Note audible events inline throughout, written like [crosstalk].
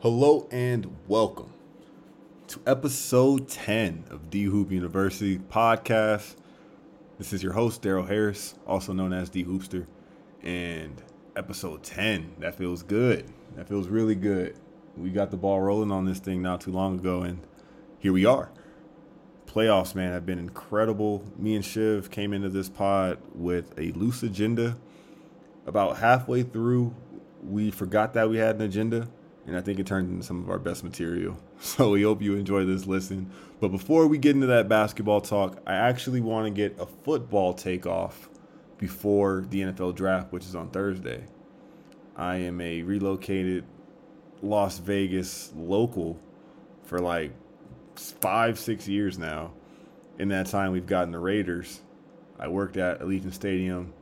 Hello and welcome to episode 10 of D Hoop University podcast. This is your host, Daryl Harris, also known as D Hoopster. And episode 10, that feels good. That feels really good. We got the ball rolling on this thing not too long ago, and here we are. Playoffs, man, have been incredible. Me and Shiv came into this pod with a loose agenda. About halfway through, we forgot that we had an agenda and I think it turned into some of our best material. [laughs] So we hope you enjoy this listen. But before we get into that basketball talk, I actually want to get a football takeoff before the NFL draft, which is on Thursday. I am a relocated Las Vegas local for like five, six years now. In that time, we've gotten the Raiders. I worked at Allegiant Stadium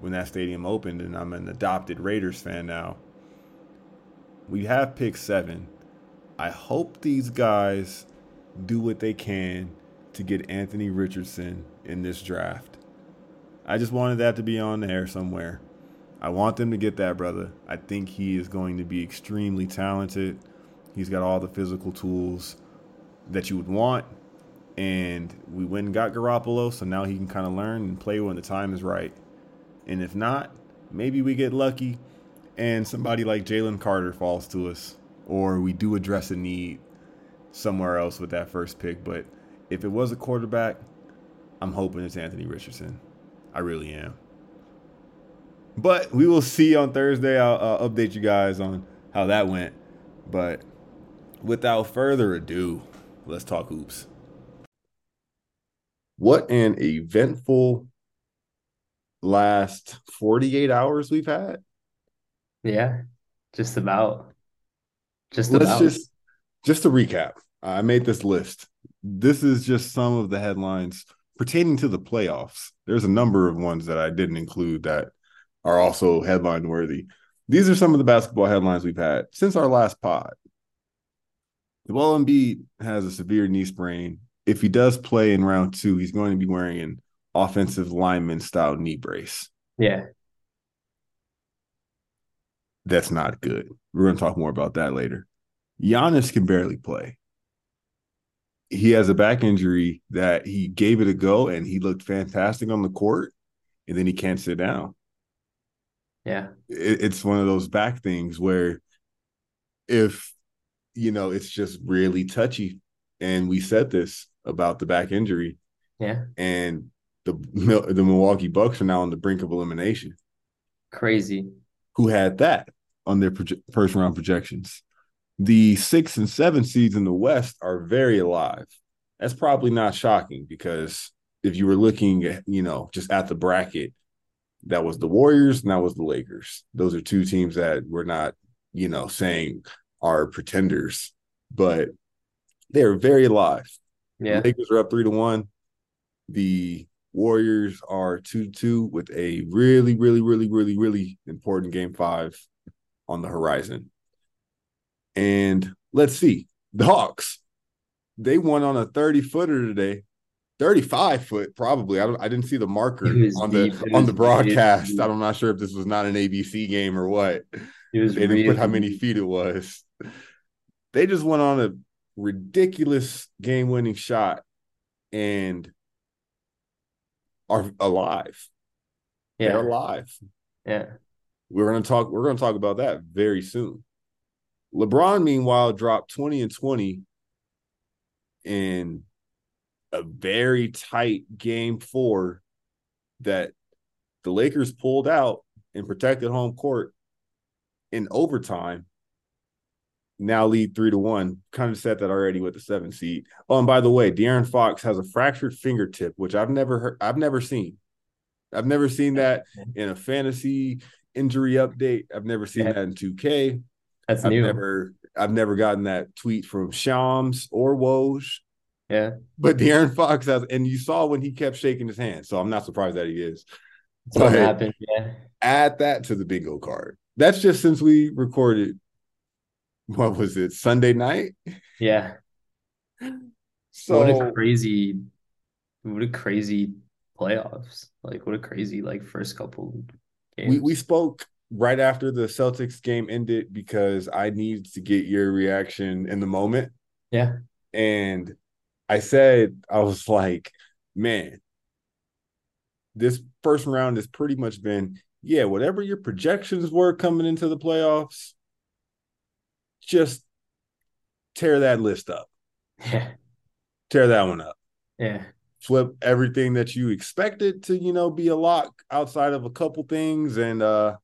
when that stadium opened, and I'm an adopted Raiders fan now. We have pick seven. I hope these guys do what they can to get Anthony Richardson in this draft. I just wanted that to be on there somewhere. I want them to get that, brother. I think he is going to be extremely talented. He's got all the physical tools that you would want. And we went and got Garoppolo, so now he can kind of learn and play when the time is right. And if not, maybe we get lucky and somebody like Jalen Carter falls to us, or we do address a need somewhere else with that first pick. But if it was a quarterback, I'm hoping it's Anthony Richardson. I really am. But we will see on Thursday. I'll, update you guys on how that went. But without further ado, let's talk hoops. What an eventful last 48 hours we've had. Yeah, just about. Just Let's about. just just to recap. I made this list. This is just some of the headlines pertaining to the playoffs. There's a number of ones that I didn't include that are also headline worthy. These are some of the basketball headlines we've had since our last pod. Joel Embiid has a severe knee sprain. If he does play in round two, he's going to be wearing an offensive lineman style knee brace. Yeah, That's not good. We're going to talk more about that later. Giannis can barely play. He has a back injury that he gave it a go and he looked fantastic on the court, and then he can't sit down. yeah, It, it's one of those back things where if, you know, it's just really touchy. And we said this about the back injury, yeah. and the, [laughs] the Milwaukee Bucks are now on the brink of elimination. Crazy. Who had that on their proje- first round projections. The six and seven seeds in the West are very alive. That's probably not shocking because if you were looking at, you know, just at the bracket, that was the Warriors and that was the Lakers. Those are two teams that we're not, you know, saying are pretenders, but they're very alive. Yeah, The Lakers are up three to one. The Warriors are two to two with a really, really, really, really, really important game five on the horizon. And let's see, the Hawks. They won on a 30 footer today. 35 foot, probably. I don't I didn't see the marker on the deep. On the broadcast. deep. I'm not sure if this was not an ABC game or what. They didn't put how many feet it was. They just went on a ridiculous game winning shot and are alive. Yeah. They're alive. yeah, We're gonna talk, we're gonna talk about that very soon. LeBron, meanwhile, dropped 20 and 20 in a very tight game four that the Lakers pulled out and protected home court in overtime. Now lead three to one. Kind of said that already with the seven seed. Oh, and by the way, De'Aaron Fox has a fractured fingertip, which I've never heard. I've never seen. I've never seen that in a fantasy injury update. I've never seen that in 2K. that's I've new. never I've never gotten that tweet from Shams or Woj. Yeah, But De'Aaron Fox has, and you saw when he kept shaking his hand. So I'm not surprised that he is. that's what But- happened. Yeah, Add that to the bingo card. That's just since we recorded. [laughs] What was it? Sunday night. yeah. So what a crazy, what a crazy playoffs. Like what a crazy like first couple games. we we spoke right after the Celtics game ended because I needed to get your reaction in the moment. Yeah. And I said, I was like, man, this first round has pretty much been, yeah, whatever your projections were coming into the playoffs, just tear that list up. Yeah. Tear that one up. Yeah. Flip everything that you expected to, you know, be a lock outside of a couple things. And uh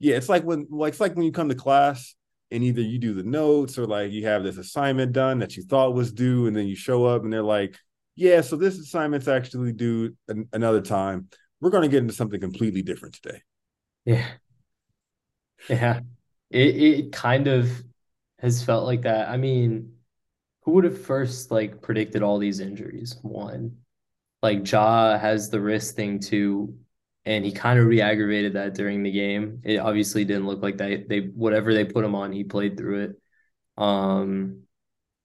yeah, it's like when like it's like when you come to class and either you do the notes or like you have this assignment done that you thought was due, and then you show up and they're like, Yeah, so this assignment's actually due an- another time. We're gonna get into something completely different today. Yeah. Yeah. It it kind of has felt like that. I mean, who would have first like predicted all these injuries? One, like Ja has the wrist thing too, and he kind of re-aggravated that during the game. It obviously didn't look like that. They whatever they put him on, he played through it. Um,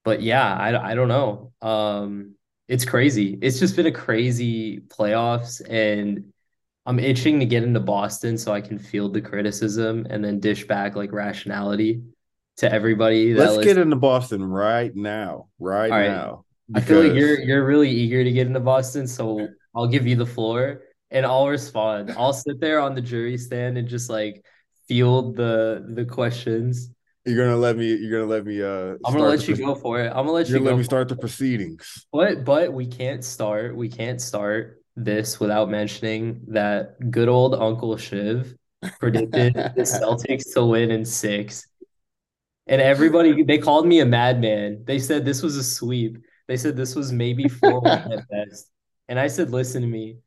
but yeah, I I don't know. Um, it's crazy. It's just been a crazy playoffs, and I'm itching to get into Boston so I can field the criticism and then dish back like rationality to everybody. That Let's listens. get into Boston right now. Right, right. now. I feel like you're you're really eager to get into Boston, so I'll give you the floor and I'll respond. [laughs] I'll sit there on the jury stand and just like field the the questions. You're gonna let me. You're gonna let me. Uh, I'm gonna let you go for it. I'm gonna let You're you let me start the proceedings. But but we can't start. We can't start this without mentioning that good old Uncle Shiv predicted the [laughs] Celtics to win in six. And everybody they called me a madman. They said this was a sweep. They said this was maybe 4-1 at [laughs] best. And I said, listen to me.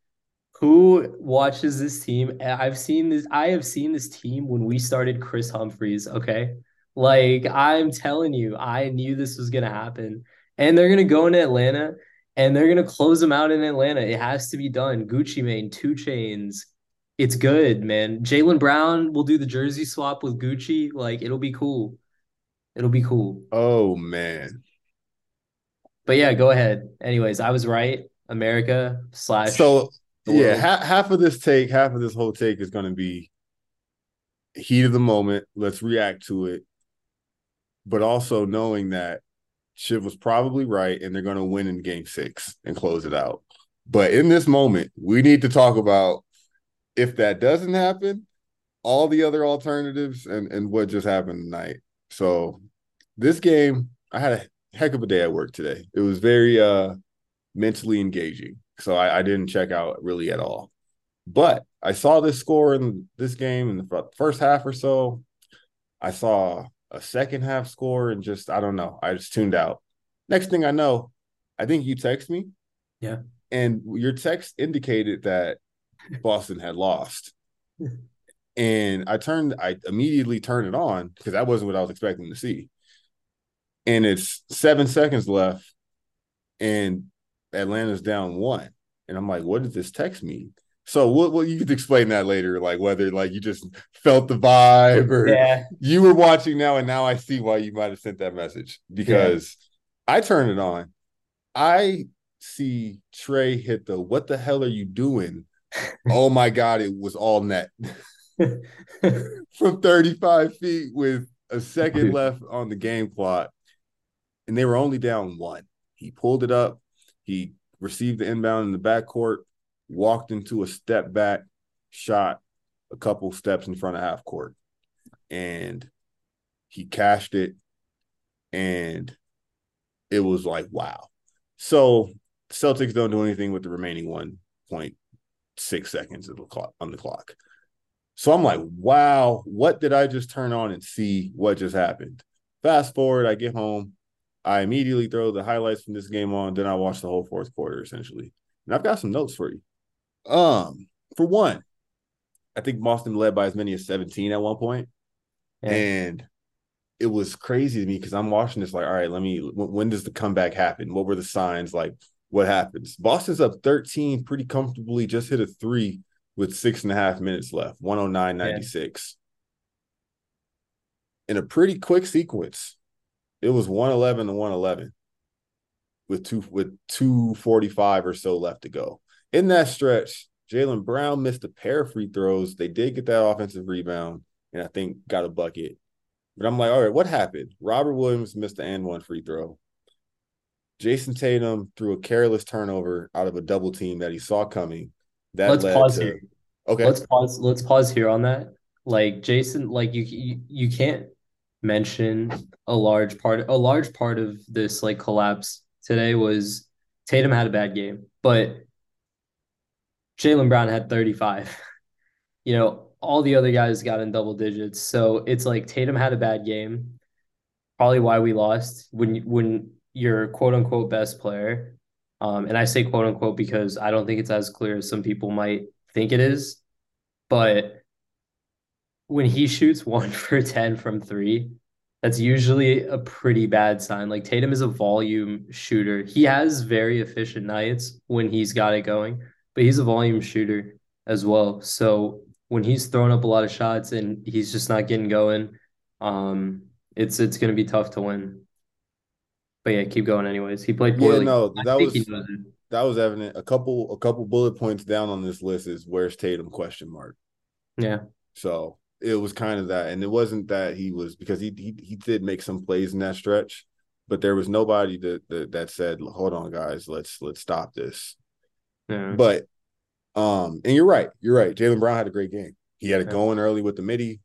Who watches this team? I've seen this, I have seen this team when we started Kris Humphries, okay? Like I'm telling you, I knew this was gonna happen. And they're gonna go into Atlanta and they're gonna close them out in Atlanta. It has to be done. Gucci Mane, 2 Chainz. It's good, man. Jaylen Brown will do the jersey swap with Gucci. Like it'll be cool. It'll be cool. Oh man. But yeah, go ahead. Anyways, I was right. America slash So yeah, world. half, half of this take, half of this whole take is gonna be heat of the moment. Let's react to it, but also knowing that Shiv was probably right, and they're gonna win in Game Six and close it out. But in this moment, we need to talk about if that doesn't happen, all the other alternatives and and what just happened tonight. So this game, I had a heck of a day at work today. It was very uh mentally engaging. So I, I didn't check out really at all. But I saw this score in this game in the first half or so. I saw a second half score and just I don't know. I just tuned out. Next thing I know, I think you text me. Yeah. And your text indicated that Boston had lost. [laughs] And I turned, I immediately turned it on because that wasn't what I was expecting to see. And it's seven seconds left, and Atlanta's down one. And I'm like, what does this text mean? So what what you could explain that later, like whether like you just felt the vibe or Yeah. you were watching now, and now I see why you might have sent that message because I turned it on. I see Trae hit the what the hell are you doing? [laughs] oh my god, it was all net [laughs] [laughs] from 35 feet with a second [laughs] left on the game clock. And they were only down one. He pulled it up. He received the inbound in the backcourt, walked into a step back, shot a couple steps in front of half court. And he cashed it. And it was like, wow. So Celtics don't do anything with the remaining 1.6 seconds of the clock on the clock. So I'm like, wow, what did I just turn on and see what just happened? Fast forward, I get home. I immediately throw the highlights from this game on. Then I watch the whole fourth quarter essentially. And I've got some notes for you. Um, for one, I think Boston led by as many as 17 at one point. Yeah. And it was crazy to me because I'm watching this like, all right, let me when, when does the comeback happen? What were the signs? Like, what happens? Boston's up 13 pretty comfortably, just hit a three with six and a half minutes left, 109 96. In a pretty quick sequence, it was 111 to 111 with two with 245 or so left to go. In that stretch, Jaylen Brown missed a pair of free throws. They did get that offensive rebound, and I think got a bucket. But I'm like, all right, what happened? Robert Williams missed the and one free throw. Jayson Tatum threw a careless turnover out of a double team that he saw coming. That let's pause to here. okay. Let's pause. Let's pause here on that. Like Jason, like you, you, you can't mention a large part. A large part of this like collapse today was Tatum had a bad game, but Jaylen Brown had 35. [laughs] You know, all the other guys got in double digits. So it's like Tatum had a bad game. Probably why we lost when when your quote unquote best player, um, and I say quote unquote because I don't think it's as clear as some people might think it is, but when he shoots [laughs] one for 10 from three, that's usually a pretty bad sign. Like Tatum is a volume shooter. He has very efficient nights when he's got it going, but he's a volume shooter as well. So when he's throwing up a lot of shots and he's just not getting going, um, it's it's gonna be tough to win. But yeah, keep going anyways. He played poorly. Yeah, no, that was he knows it. that was evident. A couple a couple bullet points down on this list is where's Tatum question mark. Yeah. So it was kind of that, and it wasn't that he was because he he he did make some plays in that stretch, but there was nobody that that, that said, "Hold on, guys, let's let's stop this." Yeah. But um, and you're right, you're right. Jaylen Brown had a great game. He had it Yeah. going early with the midi.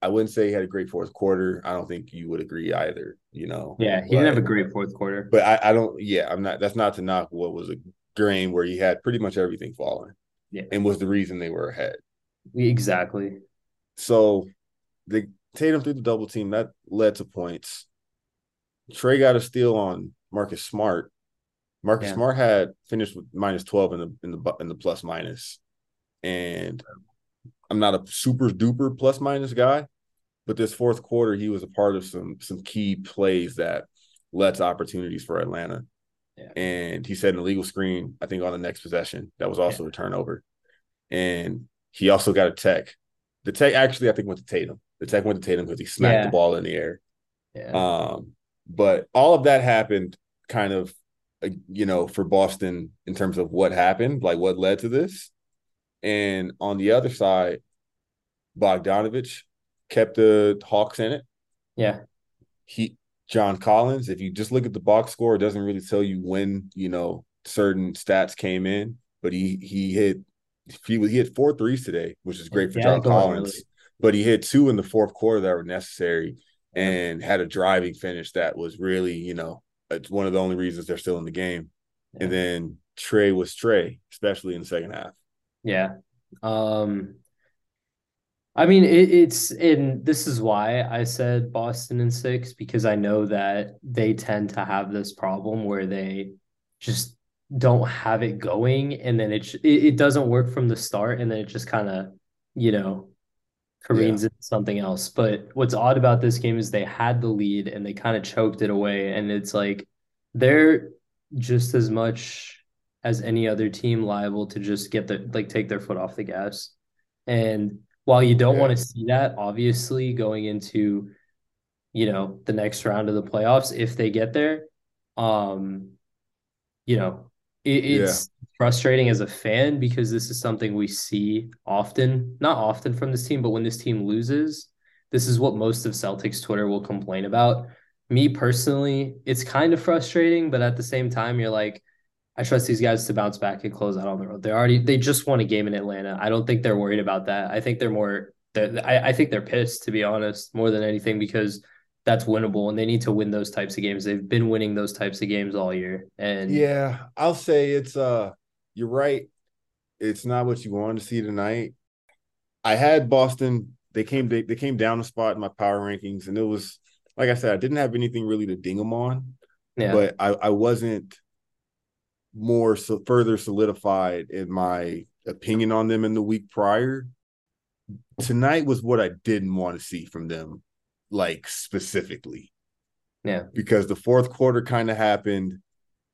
I wouldn't say he had a great fourth quarter. I don't think you would agree either. You know. yeah, he didn't have a great fourth quarter. But I, I don't. Yeah, I'm not. That's not to knock what was a game where he had pretty much everything falling, Yeah. and was the reason they were ahead. Exactly. So the Tatum threw the double team that led to points. Trae got a steal on Marcus Smart. Marcus Yeah. Smart had finished with minus twelve in the in the in the plus minus, and I'm not a super duper plus minus guy, but this fourth quarter he was a part of some some key plays that led to opportunities for Atlanta. Yeah. And he set an illegal screen, I think, on the next possession. That was also a turnover. And he also got a tech. The tech actually, I think, went to Tatum. The tech went to Tatum because he smacked Yeah. the ball in the air. Yeah. Um, but all of that happened kind of, you know, for Boston in terms of what happened, like what led to this. And on the other side, Bogdanovich kept the Hawks in it. yeah. He John Collins, if you just look at the box score, it doesn't really tell you when, you know, certain stats came in, but he he hit he was he hit four threes today, which is great for Yeah, John Collins. really. But he hit two in the fourth quarter that were necessary and had a driving finish that was really, you know, it's one of the only reasons they're still in the game. Yeah. And then Trae was Trae, especially in the second half. Yeah. Um I mean it, it's and this is why I said Boston and six because I know that they tend to have this problem where they just don't have it going and then it it, it doesn't work from the start and then it just kind of you know careens into something else. But what's odd about this game is they had the lead and they kind of choked it away and it's like they're just as much as any other team liable to just get the like take their foot off the gas. And while you don't Yeah. want to see that, obviously going into you know the next round of the playoffs, if they get there, um, you know, it, Yeah. it's frustrating as a fan because this is something we see often, not often from this team, but when this team loses, this is what most of Celtics Twitter will complain about. Me personally, it's kind of frustrating, but at the same time, you're like, I trust these guys to bounce back and close out on the road. They already they just won a game in Atlanta. I don't think they're worried about that. I think they're more they're, I, I think they're pissed to be honest, more than anything because that's winnable and they need to win those types of games. They've been winning those types of games all year. And Yeah, I'll say it's uh you're right. It's not what you wanted to see tonight. I had Boston, they came they, they came down a spot in my power rankings, and it was like I said, I didn't have anything really to ding them on, yeah, but I, I wasn't more so further solidified in my opinion on them in the week prior. Tonight was what I didn't want to see from them, like specifically yeah, because the fourth quarter kind of happened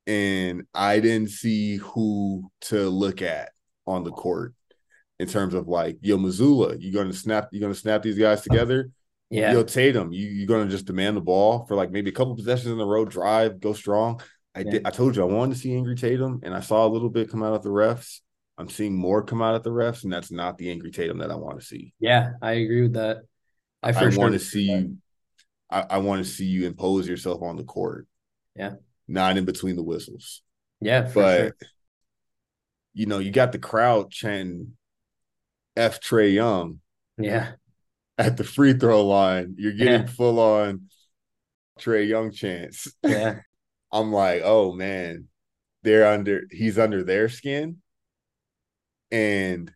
and I didn't see who to look at on the court in terms of like, yo, Mazzulla, you're gonna snap, you're gonna snap these guys together. yeah, Yo, Tatum, you you gonna just demand the ball for like maybe a couple possessions in a row, drive, go strong. I Yeah. did I told you I wanted to see angry Tatum, and I saw a little bit come out of the refs. I'm seeing more come out at the refs, and that's not the angry Tatum that I want to see. Yeah, I agree with that. I, I sure want to see you. I, I want to see you impose yourself on the court. Yeah. Not in between the whistles. Yeah, but sure. you know, you got the crowd chanting F Trae Young. Yeah. At the free throw line. You're getting yeah. full on Trae Young chance. Yeah. [laughs] I'm like, oh man, they're under he's under their skin. And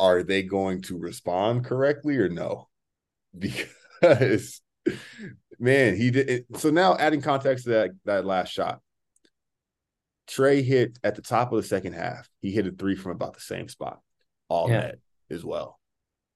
are they going to respond correctly or no? [laughs] Because man, he did so now adding context to that that last shot. Trae hit at the top of the second half. He hit a three from about the same spot, all yeah. net as well.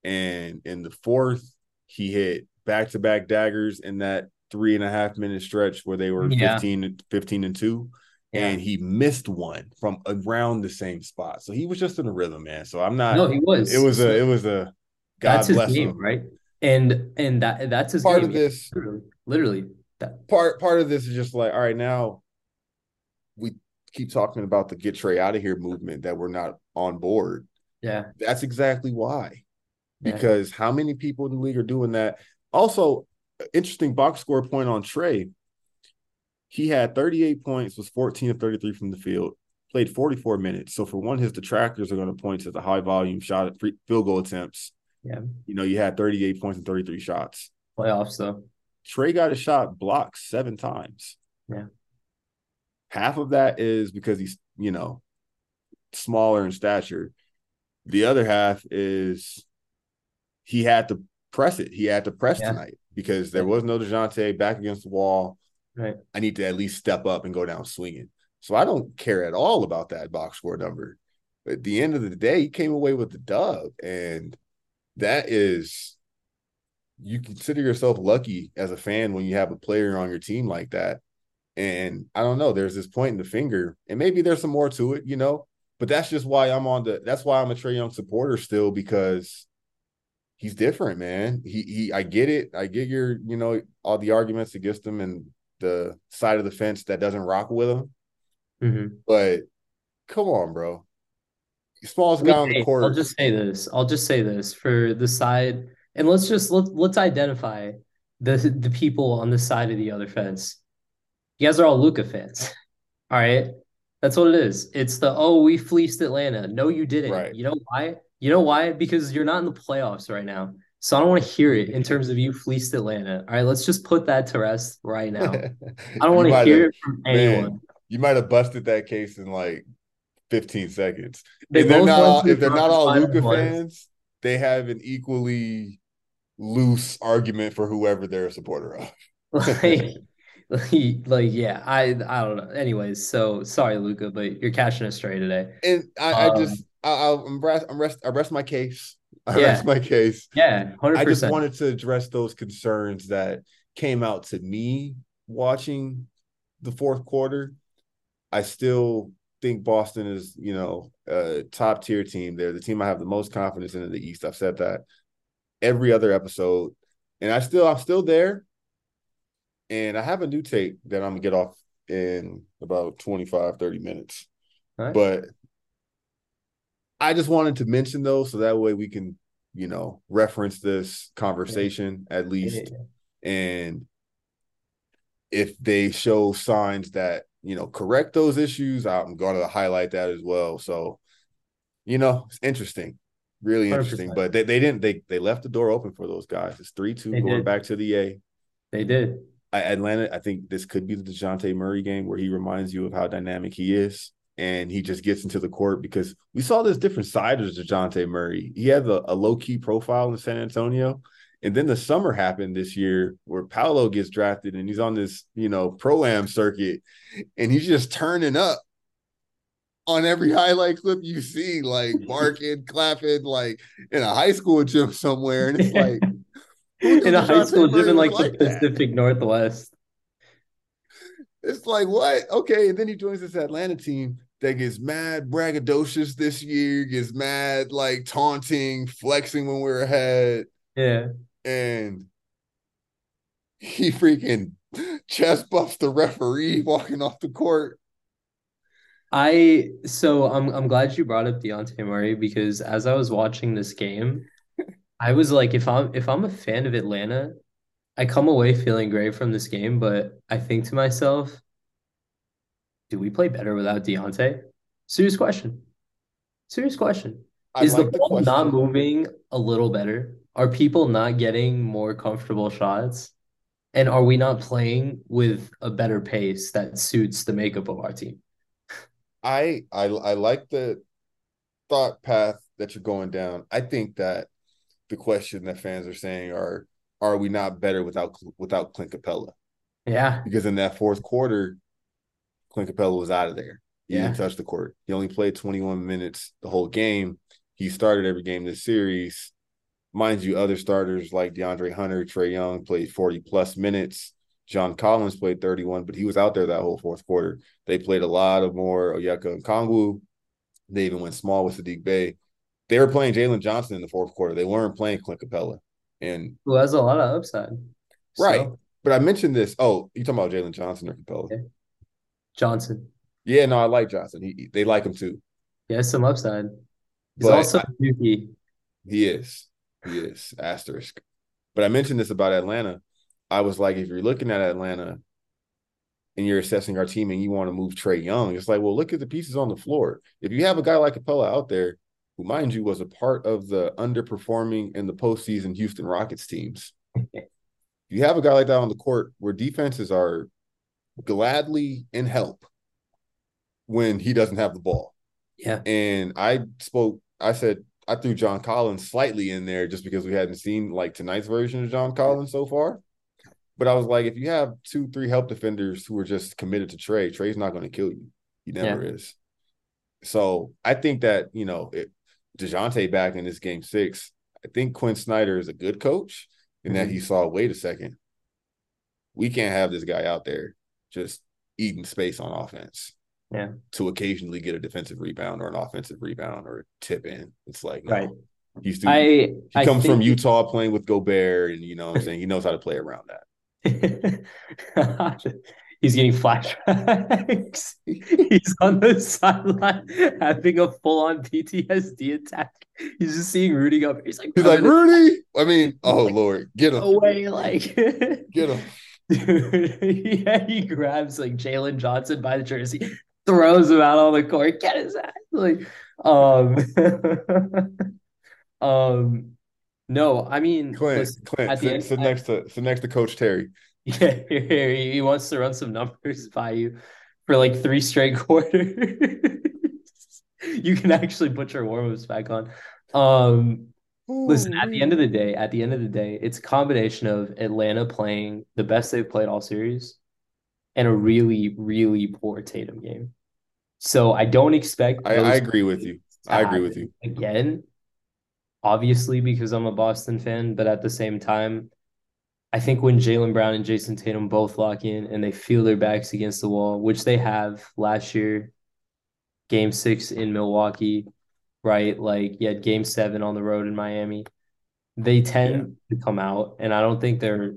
And in the fourth, he hit back to back daggers in that three and a half minute stretch where they were yeah. 15, 15 and two. Yeah. And he missed one from around the same spot. So he was just in a rhythm, man. So I'm not no, he was. It was a it was a God that's bless game, him. right? And and that that's his part game. of this literally, literally that part part of this is just like, all right, now we keep talking about the get Trae out of here movement that we're not on board. Yeah. That's exactly why. Because yeah. how many people in the league are doing that? Also, interesting box score point on Trae. He had 38 points, was 14 of 33 from the field, played 44 minutes. So for one, his detractors are going to point to the high volume shot at field goal attempts. Yeah. You know, you had 38 points and 33 shots. Playoffs though. Trae got a shot blocked seven times. Yeah. Half of that is because he's, you know, smaller in stature. The other half is he had to press it. He had to press yeah. tonight because there was no Dejounte back against the wall. Right. I need to at least step up and go down swinging. So I don't care at all about that box score number. But at the end of the day, he came away with the dub. And that is, you consider yourself lucky as a fan when you have a player on your team like that. And I don't know, there's this point in the finger, and maybe there's some more to it, you know, but that's just why I'm on the, that's why I'm a Trae Young supporter still because he's different, man. He he I get it. I get your, you know, all the arguments against him and the side of the fence that doesn't rock with him. Mm-hmm. But come on, bro. Smallest guy on the court. I'll just say this. I'll just say this for the side, and let's just let let's identify the the people on the side of the other fence. You guys are all Luka fans. [laughs] All right. That's what it is. It's the oh, we fleeced Atlanta. No, you didn't. Right. You know why? You know why? Because you're not in the playoffs right now. So I don't want to hear it in terms of you fleeced Atlanta. All right, let's just put that to rest right now. [laughs] I don't want to hear it from anyone. Man, you might have busted that case in like 15 seconds. They if they're not all, if they're not all Luka fans, they have an equally loose argument for whoever they're a supporter of. [laughs] [laughs] like, like, yeah, I I don't know. Anyways, so sorry, Luka, but you're catching a stray today. And I, um, I just I, am rest, I'm rest, I rest my case. [laughs] I yeah. rest my case. Yeah, 100%. I just wanted to address those concerns that came out to me watching the fourth quarter. I still think Boston is, you know, a top tier team. They're the team I have the most confidence in in the East. I've said that every other episode, and I still, I'm still there. And I have a new tape that I'm gonna get off in about 25, 30 minutes. Right. But I just wanted to mention those so that way we can, you know, reference this conversation yeah. at least. Yeah. And if they show signs that, you know, correct those issues, I'm going to highlight that as well. So, you know, it's interesting, really interesting. 100%. But they, they didn't, they they left the door open for those guys. It's 3 2 going did. back to the A. They did. Atlanta, I think this could be the DeJounte Murray game where he reminds you of how dynamic he is and he just gets into the court because we saw this different side of DeJounte Murray. He had a, a low key profile in San Antonio. And then the summer happened this year where Paolo gets drafted and he's on this, you know, pro am circuit and he's just turning up on every highlight clip you see, like [laughs] barking, clapping, like in a high school gym somewhere. And it's like, [laughs] in a high school gym in like, like the Pacific that? Northwest. It's like, what? Okay. And then he joins this Atlanta team that gets mad braggadocious this year, gets mad like taunting, flexing when we're ahead. Yeah. And he freaking chest buffs the referee walking off the court. I so I'm I'm glad you brought up Dejounte Murray because as I was watching this game, [laughs] I was like, if I'm if I'm a fan of Atlanta, I come away feeling great from this game, but I think to myself, do we play better without Dejounte? Serious question. Serious question. I Is the like the ball not moving a little better? Are people not getting more comfortable shots? And are we not playing with a better pace that suits the makeup of our team? I I I like the thought path that you're going down. I think that the question that fans are saying are are we not better without without Clint Capela? Yeah, Because in that fourth quarter, Clint Capela was out of there. He yeah, didn't touch the court. He only played 21 minutes the whole game. He started every game this series. Mind you, other starters like DeAndre Hunter, Trae Young played 40 plus minutes. John Collins played 31, but he was out there that whole fourth quarter. They played a lot of more Onyeka and Okongwu. They even went small with Saddiq Bey. They were playing Jalen Johnson in the fourth quarter. They weren't playing Clint Capela. And who has a lot of upside. right. So, But I mentioned this. Oh, you talking about Jalen Johnson or Capela? Johnson, Yeah, no, I like Johnson. He they like him too. he has some upside. He's But also Yuki. he is. He is. Asterisk. But I mentioned this about Atlanta. I was like, if you're looking at Atlanta and you're assessing our team and you want to move Trae Young, it's like, well, look at the pieces on the floor. If you have a guy like Capela out there, who, mind you, was a part of the underperforming in the postseason Houston Rockets teams, [laughs] you have a guy like that on the court where defenses are gladly and help when he doesn't have the ball. Yeah, And I spoke, I said, I threw John Collins slightly in there just because we hadn't seen like tonight's version of John Collins so far. But I was like, if you have two, three help defenders who are just committed to Trae, Trae's not going to kill you. He never yeah, is. So I think that, you know, it, DeJounte back in this game six, I think Quin Snyder is a good coach in that mm-hmm. he saw, wait a second, we can't have this guy out there just eating space on offense yeah. to occasionally get a defensive rebound or an offensive rebound or a tip in. It's like, Right. He's too, I he I comes from Utah playing with Gobert, and you know what I'm saying? He knows how to play around that. [laughs] he's getting flashbacks. He's on the sideline having a full-on PTSD attack. He's just seeing Rudy go. He's like He's like, Rudy. [laughs] I mean, oh like Lord, get him. away, like [laughs] Get him. Dude, [laughs] yeah, he grabs like Jalen Johnson by the jersey, throws him out on the court, get his ass. Like, um, [laughs] um, no, I mean, Clint, listen, Clint, sit, end, sit next to sit next to Coach Terry. [laughs] yeah, he he wants to run some numbers by you for like three straight quarters. You can actually put your warm-ups back on. Um, listen, at the end of the hmm. day, at the end of the day, it's a combination of Atlanta playing the best they've played all series and a really, really poor Tatum game. So I don't expect I, I agree with you. I agree with you. again, obviously, because I'm a Boston fan, but at the same time, I think when Jaylen Brown and Jayson Tatum both lock in and they feel their backs against the wall, which they have last year, game six in Milwaukee, right? Like you had game seven on the road in Miami. They Yeah. tend to come out, and I don't think they're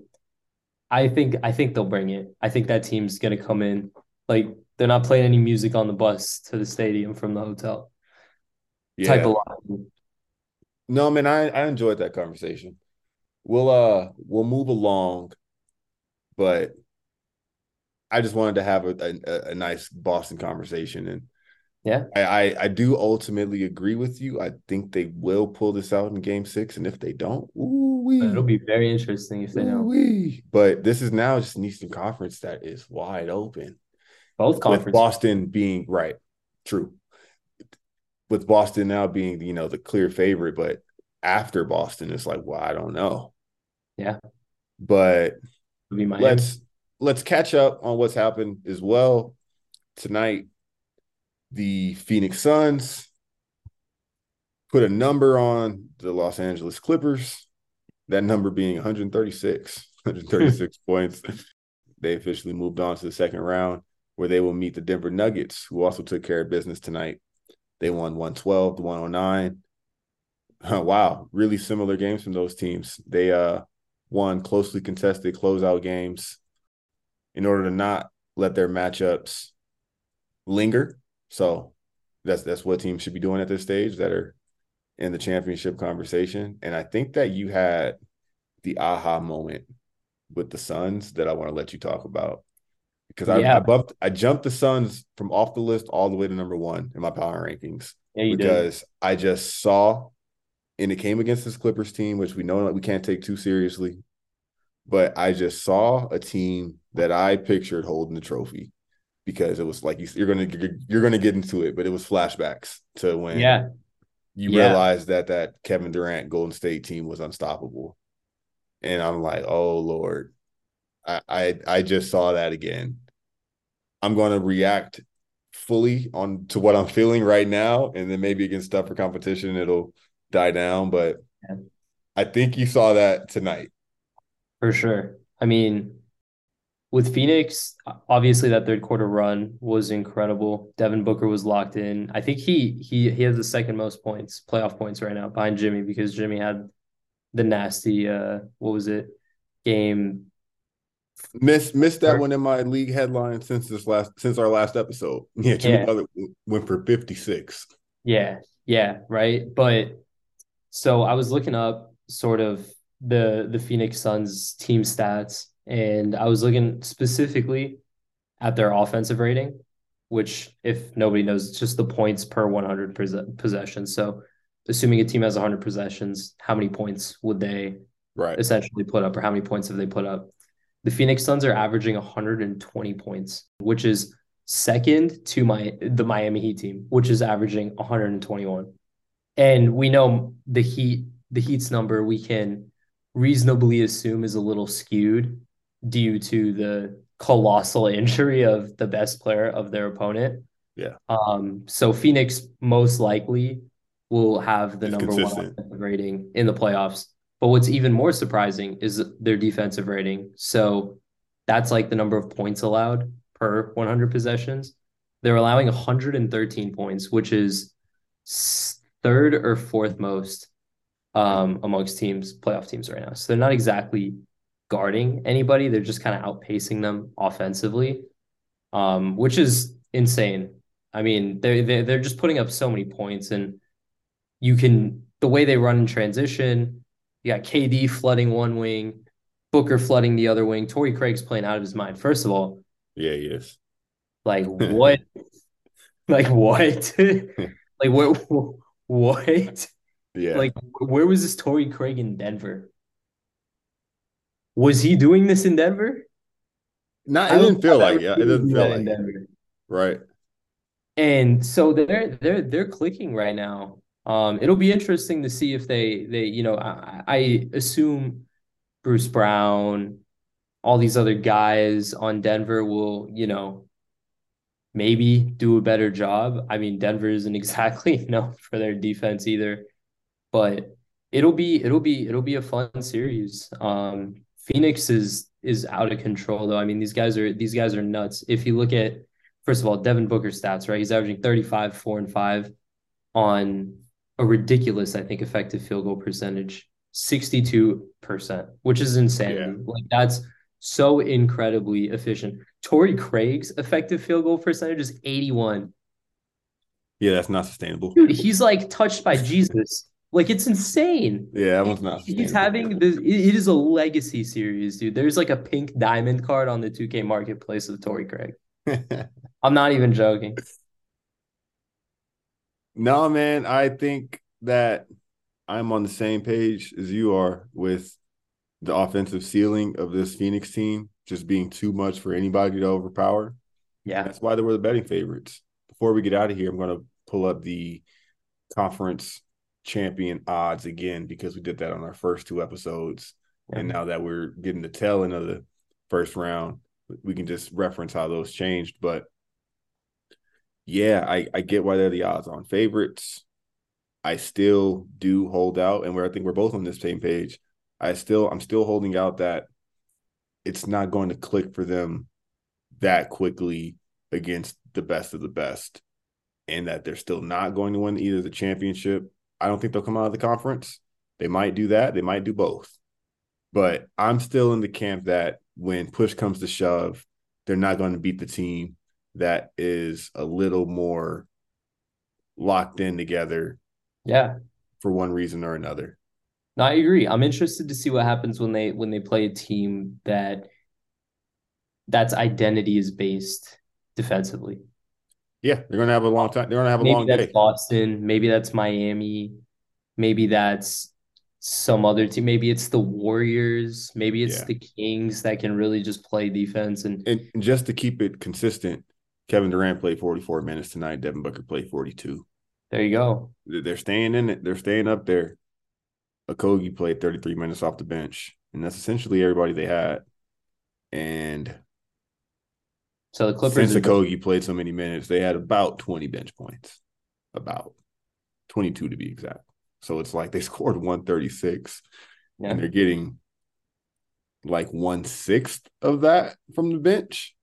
I think I think they'll bring it. I think that team's gonna come in. Like they're not playing any music on the bus to the stadium from the hotel. Type of line. No, man, I, I enjoyed that conversation. We'll uh we'll move along, but I just wanted to have a, a, a nice Boston conversation. And Yeah. I, I I do ultimately agree with you. I think they will pull this out in game six. And if they don't, ooh It'll be very interesting if they Ooh don't. But this is now just an Eastern Conference that is wide open. Both With. Boston being right, true. With Boston now being, you know, the clear favorite, but after Boston, it's like, well, I don't know. Yeah. But It'll be Miami. let's let's catch up on what's happened as well tonight. The Phoenix Suns put a number on the Los Angeles Clippers. That number being 136, 136 [laughs] points. They officially moved on to the second round, where they will meet the Denver Nuggets, who also took care of business tonight. They won 112 to 109. Oh, wow, really similar games from those teams. They uh won closely contested closeout games in order to not let their matchups linger. So that's that's what teams should be doing at this stage that are in the championship conversation. And I think that you had the aha moment with the Suns that I want to let you talk about because I, yeah. I bumped I jumped the Suns from off the list all the way to number one in my power rankings yeah, because did. I just saw and it came against this Clippers team, which we know that we can't take too seriously. But I just saw a team that I pictured holding the trophy because it was like you, are gonna you're gonna get into it, but it was flashbacks to when yeah you yeah. realized that that Kevin Durant Golden State team was unstoppable, and I'm like, oh Lord, I I, I just saw that again. I'm going to react fully on to what I'm feeling right now, and then maybe against tougher competition, it'll die down. But yeah. I think you saw that tonight. For sure. I mean, with Phoenix, obviously that third quarter run was incredible. Devin Booker was locked in. I think he he he has the second most points, playoff points right now behind Jimmy because Jimmy had the nasty uh what was it? Game Miss missed that one in my league headline since this last since our last episode. [laughs] Yeah, Jimmy yeah. went for 56. Yeah, yeah, right. But so I was looking up sort of the the Phoenix Suns team stats, and I was looking specifically at their offensive rating, which, if nobody knows, it's just the points per 100 possessions. So, assuming a team has 100 possessions, how many points would they right. essentially put up, or how many points have they put up? The Phoenix Suns are averaging 120 points, which is second to my the Miami Heat team, which is averaging 121. And we know the Heat, the Heat's number we can reasonably assume is a little skewed due to the colossal [laughs] injury of the best player of their opponent. Yeah. Um, so Phoenix most likely will have the it's number consistent. one rating in the playoffs. But what's even more surprising is their defensive rating. So that's like the number of points allowed per 100 possessions. They're allowing 113 points, which is third or fourth most um, amongst teams, playoff teams right now. So they're not exactly guarding anybody. They're just kind of outpacing them offensively, um, which is insane. I mean, they're, they're they're just putting up so many points, and you can the way they run in transition. You got KD flooding one wing, Booker flooding the other wing. Torrey Craig's playing out of his mind. First of all, yeah, he is. Like [laughs] what? like what? [laughs] like what? What? Yeah. Like where was this Torrey Craig in Denver? Was he doing this in Denver? Not, it didn't feel like yeah, it didn't feel like in Denver. Right. And so they're they're they're clicking right now. Um, it'll be interesting to see if they they you know I, I assume Bruce Brown, all these other guys on Denver will you know maybe do a better job. I mean, Denver isn't [laughs] exactly known for their defense either, but it'll be it'll be it'll be a fun series. Um, Phoenix is is out of control though. I mean, these guys are these guys are nuts. If you look at first of all, Devin Booker stats, right? He's averaging 35, 4 and 5 on a ridiculous, I think, effective field goal percentage, 62%, which is insane. Yeah. Like that's so incredibly efficient. Torrey Craig's effective field goal percentage is 81. Yeah, that's not sustainable. Dude, he's like touched by Jesus. Like it's insane. Yeah, that one's not. He's having this. It is a legacy series, dude. There's like a pink diamond card on the 2K marketplace of Torrey Craig. [laughs] I'm not even joking. No, man. I think that I'm on the same page as you are with the offensive ceiling of this Phoenix team just being too much for anybody to overpower. Yeah, that's why they were the betting favorites. Before we get out of here, I'm going to pull up the conference champion odds again because we did that on our first two episodes. And now that we're getting the tail end of the first round, we can just reference how those changed. But yeah, I, I get why they're the odds on favorites. I still do hold out, and where I think we're both on this same page. I still I'm still holding out that it's not going to click for them that quickly against the best of the best, and that they're still not going to win either the championship I don't think they'll come out of the conference. They might do that. They might do both. But I'm still in the camp that when push comes to shove, they're not going to beat the team that is a little more locked in together. Yeah. For one reason or another. No, I agree. I'm interested to see what happens when they when they play a team that that's identity is based defensively. Yeah, they're gonna have a long time. They're gonna have a maybe long that's day. Boston. Maybe that's Miami. Maybe that's some other team. Maybe it's the Warriors. Maybe it's yeah. the Kings that can really just play defense and, and just to keep it consistent. Kevin Durant played 44 minutes tonight. Devin Booker played 42. There you go. They're staying in it. They're staying up there. Okogie played 33 minutes off the bench, and that's essentially everybody they had. And so the Clippers since Okogie played so many minutes, they had about 20 bench points, about 22 to be exact. So it's like they [laughs] scored 136, yeah. and they're getting like one sixth of that from the bench.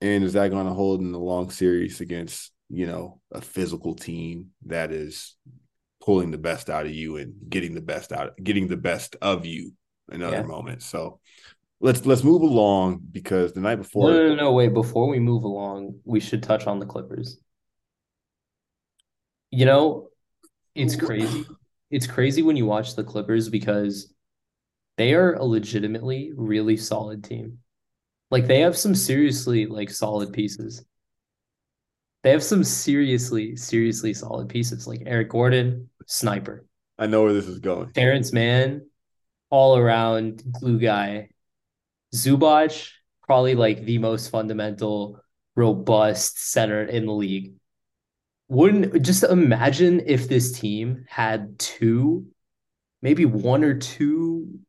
And is that going to hold in the long series against you know a physical team that is pulling the best out of you and getting the best out, getting the best of you in other yeah. moments? So let's let's move along because the night before. No, no, no, no, wait. Before we move along, we should touch on the Clippers. You know, it's crazy. It's crazy when you watch the Clippers because they are a legitimately really solid team. Like they have some seriously like solid pieces. They have some seriously, seriously solid pieces like Eric Gordon, sniper. I know where this is going. Terance Mann, all around glue guy, Zubac, probably like the most fundamental, robust center in the league. Wouldn't just imagine if this team had two, maybe one or two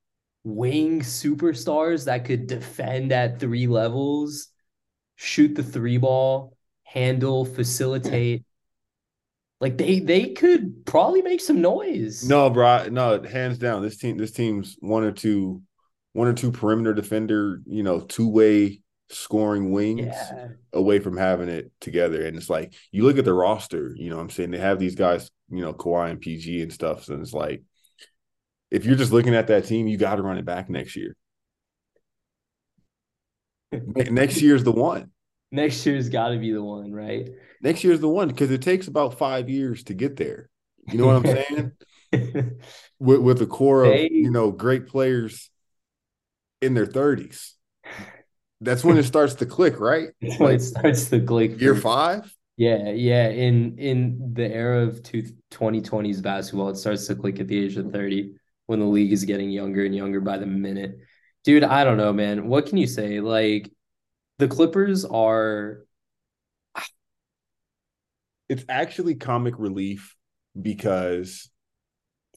wing superstars that could defend at three levels, shoot the three ball, handle, facilitate. [clears throat] Like they they could probably make some noise. No, bro, no, hands down. This team, this team's one or two one or two perimeter defender, you know, two way scoring wings yeah. away from having it together. And it's like you look at the roster, you know I'm saying? They have these guys, you know, Kawhi and PG and stuff. And it's like if you're just looking at that team, you got to run it back next year. [laughs] next year's the one. Next year's got to be the one, right? Next year's the one because it takes about five years to get there. You know what I'm [laughs] saying? with, with a core of they, you know great players in their 30s. That's when it starts to click, right? [laughs] That's when like, it starts to click. Year five? Yeah, yeah. In in the era of two, 2020s basketball, it starts to click at the age of 30 when the league is getting younger and younger by the minute. Dude, I don't know, man. What can you say? Like the Clippers are it's actually comic relief because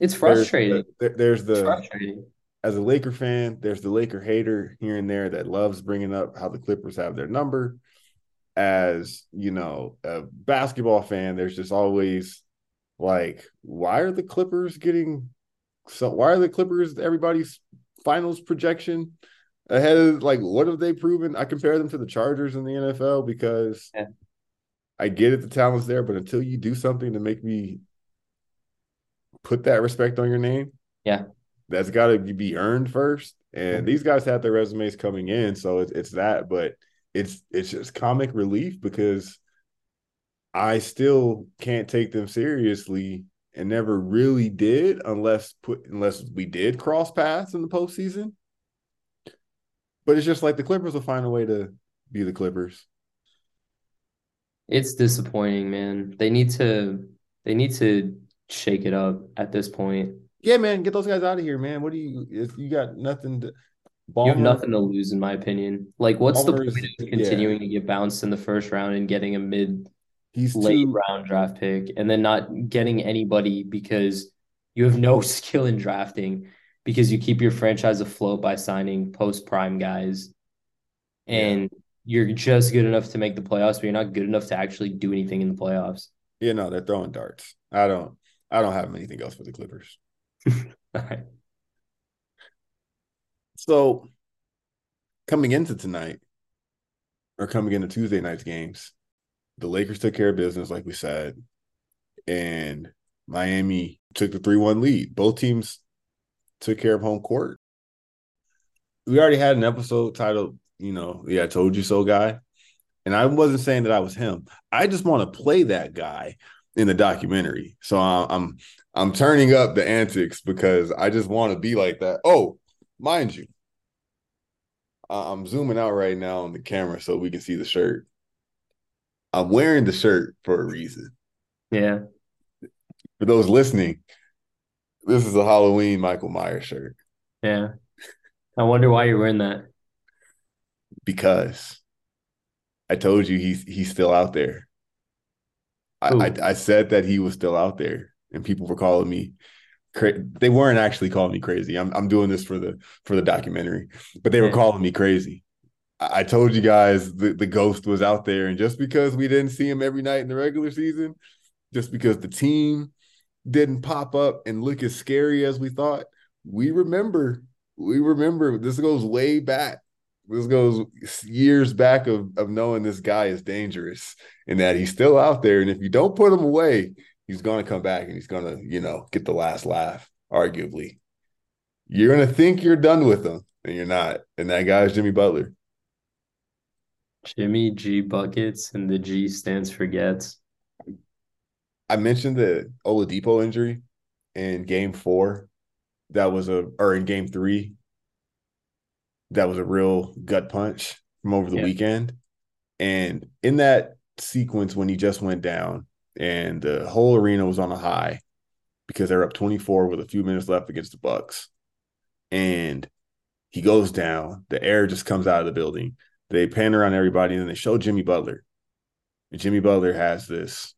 it's frustrating. There's the, there's the frustrating as a Laker fan, there's the Laker hater here and there that loves bringing up how the Clippers have their number. As you know, a basketball fan, there's just always like, why are the Clippers getting so? Why are the Clippers everybody's finals projection ahead of like what have they proven? I compare them to the Chargers in the NFL because yeah. I get it, the talent's there, but until you do something to make me put that respect on your name, yeah, that's got to be earned first. And mm-hmm. these guys have their resumes coming in, so it's it's that. But it's it's just comic relief because I still can't take them seriously and never really did unless put unless we did cross paths in the postseason. But it's just like the Clippers will find a way to be the Clippers. It's disappointing, man. They need to they need to shake it up at this point. Yeah, man, get those guys out of here, man. What do you? If you got nothing to, Ballmer, you have nothing to lose, in my opinion. Like, what's the point of continuing yeah. to get bounced in the first round and getting a mid, he's late too... round draft pick, and then not getting anybody because you have no [laughs] skill in drafting because you keep your franchise afloat by signing post prime guys, and yeah. you're just good enough to make the playoffs, but you're not good enough to actually do anything in the playoffs. Yeah, no, they're throwing darts. I don't. I don't have anything else for the Clippers. [laughs] Right. So coming into tonight or coming into Tuesday night's games, the Lakers took care of business, like we said, and Miami took the 3 1 lead. Both teams took care of home court. We already had an episode titled, you know, Yeah, I Told You So Guy. And I wasn't saying that I was him. I just want to play that guy in the documentary. So uh, I'm I'm turning up the antics because I just want to be like that. Oh, mind you, I'm zooming out right now on the camera so we can see the shirt. I'm wearing the shirt for a reason. Yeah. For those listening, this is a Halloween Michael Myers shirt. Yeah. I wonder why you're wearing that. Because I told you he's he's still out there. I, I, I said that he was still out there, and people were calling me. Cra- they weren't actually calling me crazy. I'm I'm doing this for the for the documentary, but they were calling me crazy. I, I told you guys the, the ghost was out there, and just because we didn't see him every night in the regular season, just because the team didn't pop up and look as scary as we thought, we remember. We remember this goes way back this goes years back of, of knowing this guy is dangerous and that he's still out there. And if you don't put him away, he's going to come back and he's going to, you know, get the last laugh, arguably. You're going to think you're done with him and you're not. And that guy is Jimmy Butler. Jimmy G buckets and the G stands for gets. I mentioned the Oladipo injury in game four. That was a, or in game three, that was a real gut punch from over the yeah. weekend. And in that sequence, when he just went down and the whole arena was on a high because they're up 24 with a few minutes left against the Bucks. And he goes down, the air just comes out of the building. They pan around everybody and then they show Jimmy Butler. And Jimmy Butler has this,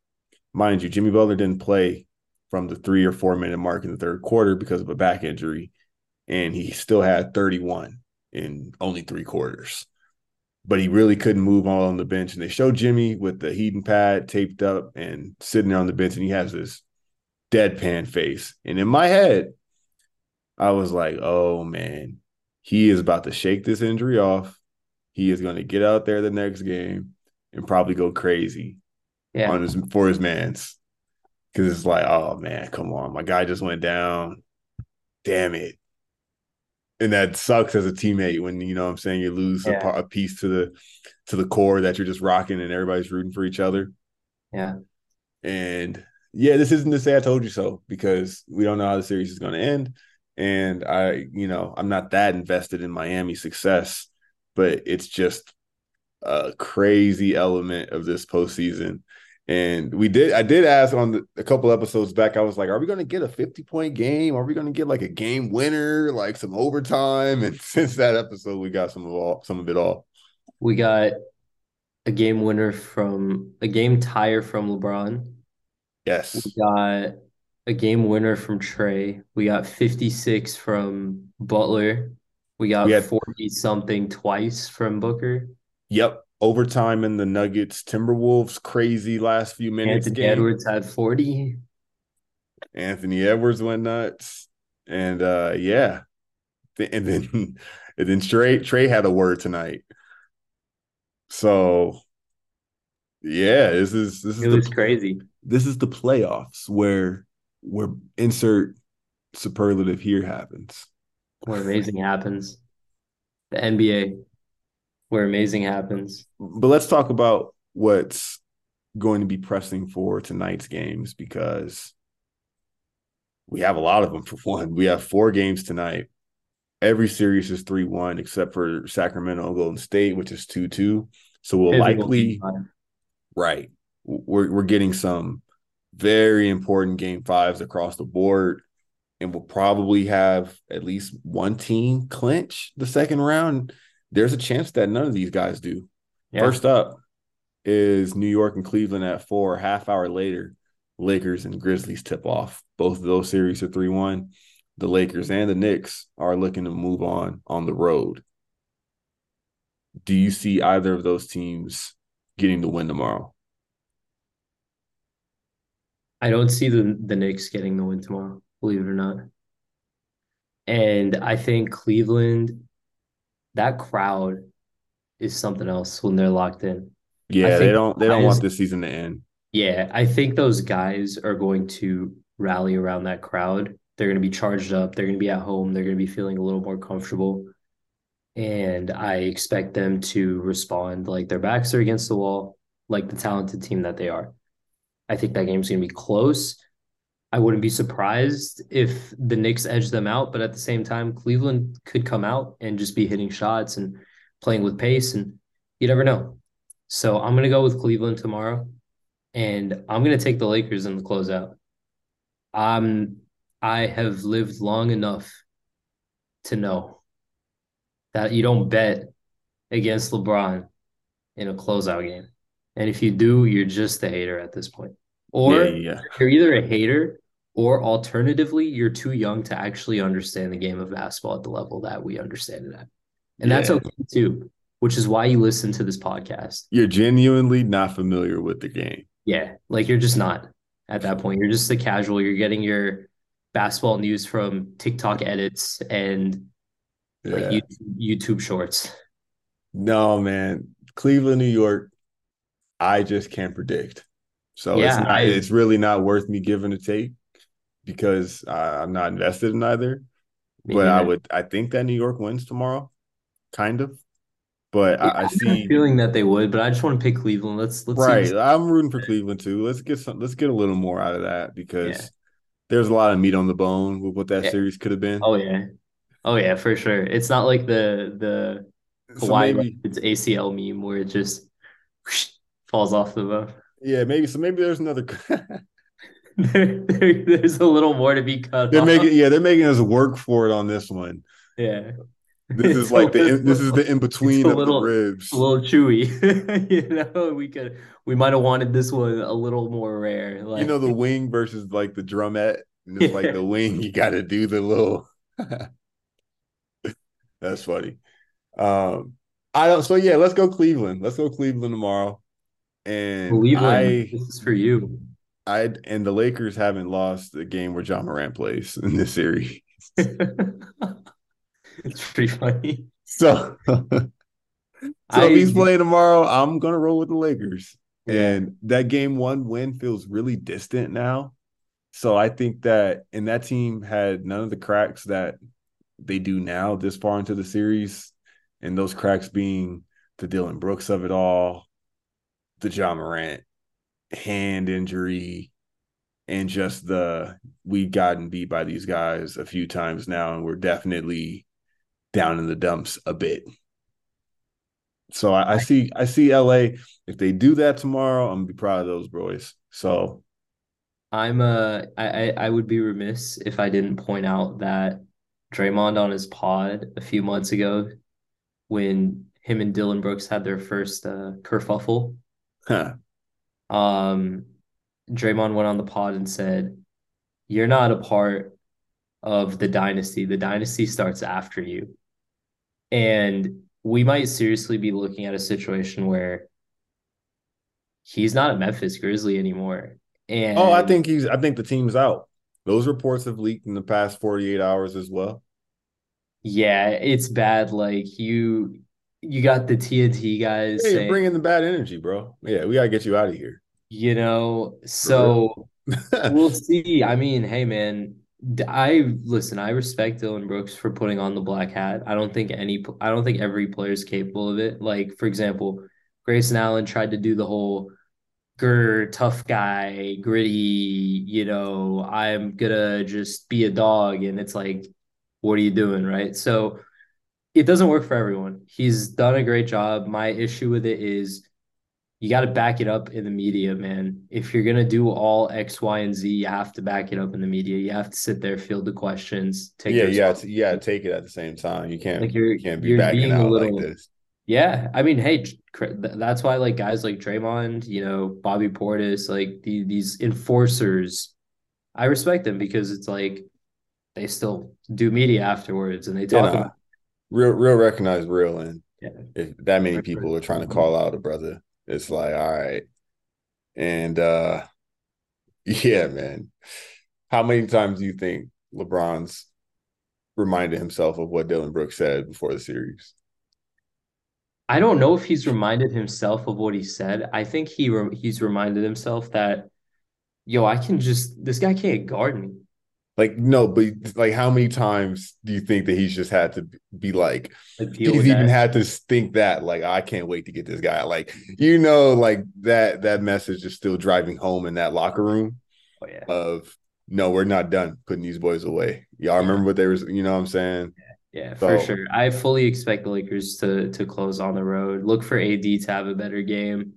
mind you, Jimmy Butler didn't play from the three or four minute mark in the third quarter because of a back injury. And he still had 31 in only three quarters. But he really couldn't move all on the bench. And they show Jimmy with the heating pad taped up and sitting there on the bench, and he has this deadpan face. And in my head, I was like, oh man, he is about to shake this injury off. He is going to get out there the next game and probably go crazy yeah. on his for his man's. Cause it's like, oh man, come on. My guy just went down. Damn it and that sucks as a teammate when you know what I'm saying you lose yeah. a, a, piece to the to the core that you're just rocking and everybody's rooting for each other. Yeah. And yeah, this isn't to say I told you so because we don't know how the series is going to end, and I, you know, I'm not that invested in Miami success, but it's just a crazy element of this postseason and we did, I did ask on the, a couple episodes back, I was like, are we going to get a 50 point game? Are we going to get like a game winner, like some overtime? And [laughs] since that episode, we got some of all, some of it all. We got a game winner from a game tire from LeBron. Yes. We got a game winner from Trae. We got 56 from Butler. We got 40 something twice from Booker. Yep overtime in the Nuggets Timberwolves crazy last few minutes. Anthony game. Edwards had 40. Anthony Edwards went nuts. And uh yeah. And then [laughs] and then Trae Trey had a word tonight. So yeah, this is this is it was the, crazy. This is the playoffs where where insert superlative here happens. Where amazing happens. The NBA where amazing happens. But let's talk about what's going to be pressing for tonight's games because we have a lot of them for one. We have four games tonight. Every series is 3 1, except for Sacramento and Golden State, which is 2 2. So we'll likely, right, we're, we're getting some very important game fives across the board. And we'll probably have at least one team clinch the second round there's a chance that none of these guys do. Yeah. First up is New York and Cleveland at four. Half hour later, Lakers and Grizzlies tip off. Both of those series are 3 1. The Lakers and the Knicks are looking to move on on the road. Do you see either of those teams getting the win tomorrow? I don't see the, the Knicks getting the win tomorrow, believe it or not. And I think Cleveland that crowd is something else when they're locked in. Yeah, they don't they don't want this season to end. Yeah, I think those guys are going to rally around that crowd. They're going to be charged up. They're going to be at home. They're going to be feeling a little more comfortable. and I expect them to respond like their backs are against the wall, like the talented team that they are. I think that game's going to be close. I wouldn't be surprised if the Knicks edge them out, but at the same time, Cleveland could come out and just be hitting shots and playing with pace, and you never know. So I'm going to go with Cleveland tomorrow, and I'm going to take the Lakers in the closeout. Um, I have lived long enough to know that you don't bet against LeBron in a closeout game. And if you do, you're just a hater at this point. Or Yeah, yeah. you're either a hater or alternatively, you're too young to actually understand the game of basketball at the level that we understand it at. And that's Yeah. okay too, which is why you listen to this podcast. You're genuinely not familiar with the game. Yeah, like you're just not at that point. You're just a casual. You're getting your basketball news from TikTok edits and like Yeah. YouTube, YouTube shorts. No, man. Cleveland, New York, I just can't predict. So it's not I- it's really not worth me giving a take because I, I'm not invested in either. But I would I think that New York wins tomorrow, kind of. But Yeah, I, I I have a see feeling that they would, but I just want to pick Cleveland. Let's let's right. see. I'm rooting for Cleveland too. Let's get some let's get a little more out of that because Yeah. there's a lot of meat on the bone with what that Yeah. series could have been. Oh yeah, oh yeah, for sure. It's not like the the so Kawhi maybe it's ACL meme where it just falls off the bone. Yeah, maybe so maybe there's another There, [laughs] there- there's a little more to be cut they're off. making yeah, they're making us work for it on this one. yeah. This is like the little- this is the [laughs] in between of little- the ribs. a little chewy. [laughs] you know, we could we might have wanted this one a little more rare. Like you know the wing versus like the drumette, and it's like the wing. You got to do the little. That's funny. Um, I don't. So yeah, let's go Cleveland. Let's go Cleveland tomorrow. And Cleveland, I, this is for you. I, and the Lakers haven't lost the game where Ja Morant plays in this series. [laughs] it's pretty funny. So, [laughs] so I- if he's playing tomorrow, I'm gonna roll with the Lakers. Yeah. And that game one win feels really distant now. So I think that and that team had none of the cracks that they do now this far into the series. And those cracks being the Dillon Brooks of it all, the Ja Morant hand injury, and just the we've gotten beat by these guys a few times now, and we're definitely down in the dumps a bit. So I, I see I see LA. If they do that tomorrow, I'm gonna be proud of those boys. So I'm uh I, I would be remiss if I didn't point out that Draymond on his pod a few months ago when him and Dillon Brooks had their first uh kerfuffle, huh, um Draymond went on the pod and said, You're not a part of the dynasty. The dynasty starts after you. And we might seriously be looking at a situation where he's not a Memphis Grizzly anymore. And oh, I think he's I think the team's out. Those reports have leaked in the past 48 hours as well. Yeah, it's bad. Like you, you got the TNT guys you're saying, bringing the bad energy, bro. Yeah, we gotta get you out of here. you know, so [laughs] we'll see. I mean, hey, man, I listen. I respect Dillon Brooks for putting on the black hat. I don't think any. I don't think every player is capable of it. Like for example, Grayson Allen tried to do the whole grr tough guy, gritty. You know, I'm gonna just be a dog, and it's like, what are you doing, right? So it doesn't work for everyone. He's done a great job. My issue with it is you got to back it up in the media, man. If you're gonna do all X, Y, and Z, you have to back it up in the media. You have to sit there, field the questions, take yeah, yeah, yeah. Take it at the same time. You can't Like you're you can't be you're backing out little like this. yeah. I mean, hey, that's why like guys like Draymond, you know, Bobby Portis, like the, these enforcers, I respect them because it's like they still do media afterwards and they Yeah, talk nah. about Real, real recognize real, and Yeah. if that many people are trying to call out a brother, it's like, all right. And uh [laughs] yeah, man. How many times do you think LeBron's reminded himself of what Dillon Brooks said before the series? I don't know if he's reminded himself of what he said. I think he re- he's reminded himself that, yo, I can just this guy can't guard me. Like no, but like how many times do you think that he's just had to be like, he's even that. had to think that like I can't wait to get this guy. Like you know, like that that message is still driving home in that locker room Oh yeah. of no, we're not done putting these boys away. Y'all Yeah. remember what they were, you know what I'm saying? Yeah, for So- sure. I fully expect the Lakers to to close on the road. Look for AD to have a better game.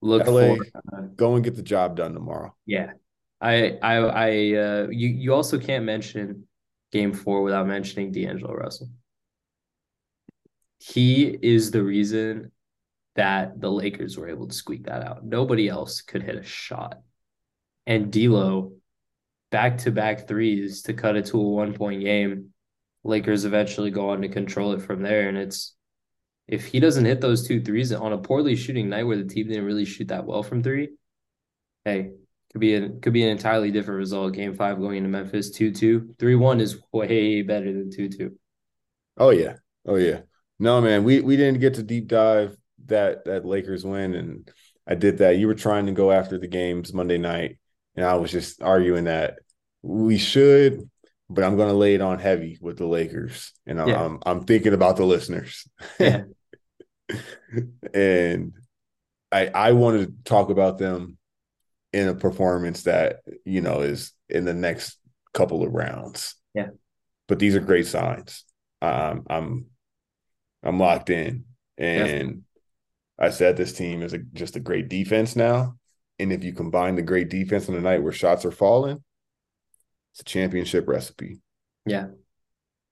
Look LA. for uh, Go and get the job done tomorrow. yeah. I I I uh you you also can't mention game 4 without mentioning D'Angelo Russell. He is the reason that the Lakers were able to squeak that out. Nobody else could hit a shot. And D'Lo back-to-back threes to cut it to a one-point game. Lakers eventually go on to control it from there. And it's if he doesn't hit those two threes on a poorly shooting night where the team didn't really shoot that well from three, hey, could be an could be an entirely different result. Game five going into Memphis 2-2. 3-1 is way better than 2-2. Oh yeah. Oh yeah. No, man, we we didn't get to deep dive that that Lakers win, and I did that. You were trying to go after the games Monday night, and I was just arguing that we should, but I'm going to lay it on heavy with the Lakers, and I'm Yeah. I'm, I'm thinking about the listeners. Yeah. [laughs] and I I wanted to talk about them in a performance that you know is in the next couple of rounds. Yeah. But these are great signs. Um, I'm I'm locked in, and I said this team is a, just a great defense now. And if you combine the great defense on a night where shots are falling, it's a championship recipe. Yeah.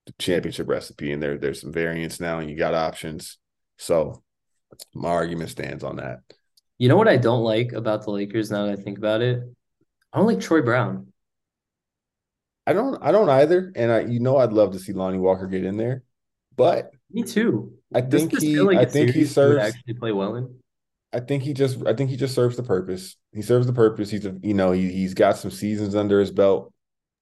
The championship recipe, and there there's some variance now, and you got options. So my argument stands on that. You know what I don't like about the Lakers now that I think about it? I don't like Troy Brown. I don't I don't either, and I you know I'd love to see Lonnie Walker get in there, but Me too. I think he like I think he series he would serves actually play well in? I think he just I think he just serves the purpose. He serves the purpose. He's a you know he he's got some seasons under his belt.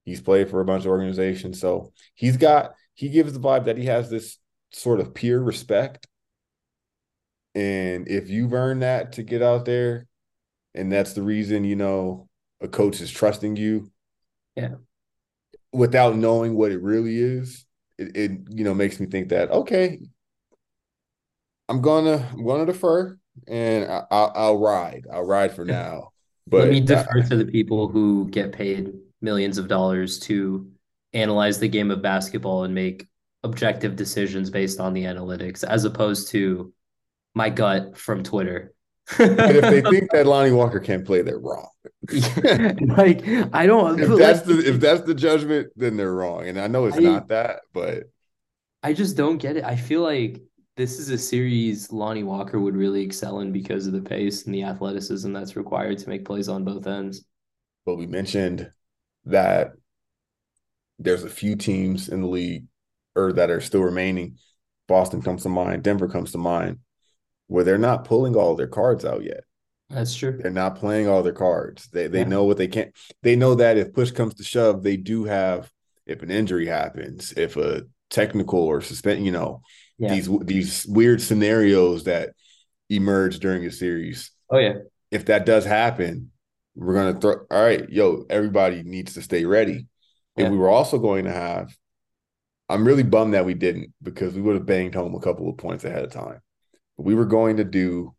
He's played for a bunch of organizations, so he's got he gives the vibe that he has this sort of peer respect. And if you've earned that to get out there, and that's the reason you know a coach is trusting you, Yeah. without knowing what it really is, it, it you know makes me think that okay, I'm gonna I'm gonna defer and I, I'll, I'll ride. I'll ride for now. But Let me defer to the people who get paid millions of dollars to analyze the game of basketball and make objective decisions based on the analytics, as opposed to my gut from Twitter. but if they [laughs] think that Lonnie Walker can't play, they're wrong. [laughs] like I don't If like, that's the if that's the judgment, then they're wrong. And I know it's I- not that, but I just don't get it. I feel like this is a series Lonnie Walker would really excel in because of the pace and the athleticism that's required to make plays on both ends. but we mentioned that there's a few teams in the league or that are still remaining. Boston comes to mind, Denver comes to mind, where they're not pulling all their cards out yet. That's true. They're not playing all their cards. They they Yeah. know what they can't. They know that if push comes to shove, they do have. If an injury happens, if a technical or suspend, you know, Yeah. these these weird scenarios that emerge during a series. Oh yeah. If that does happen, we're gonna throw. All right, yo, everybody needs to stay ready. Yeah. And we were also going to have. I'm really bummed that we didn't because we would have banged home a couple of points ahead of time. We were going to do.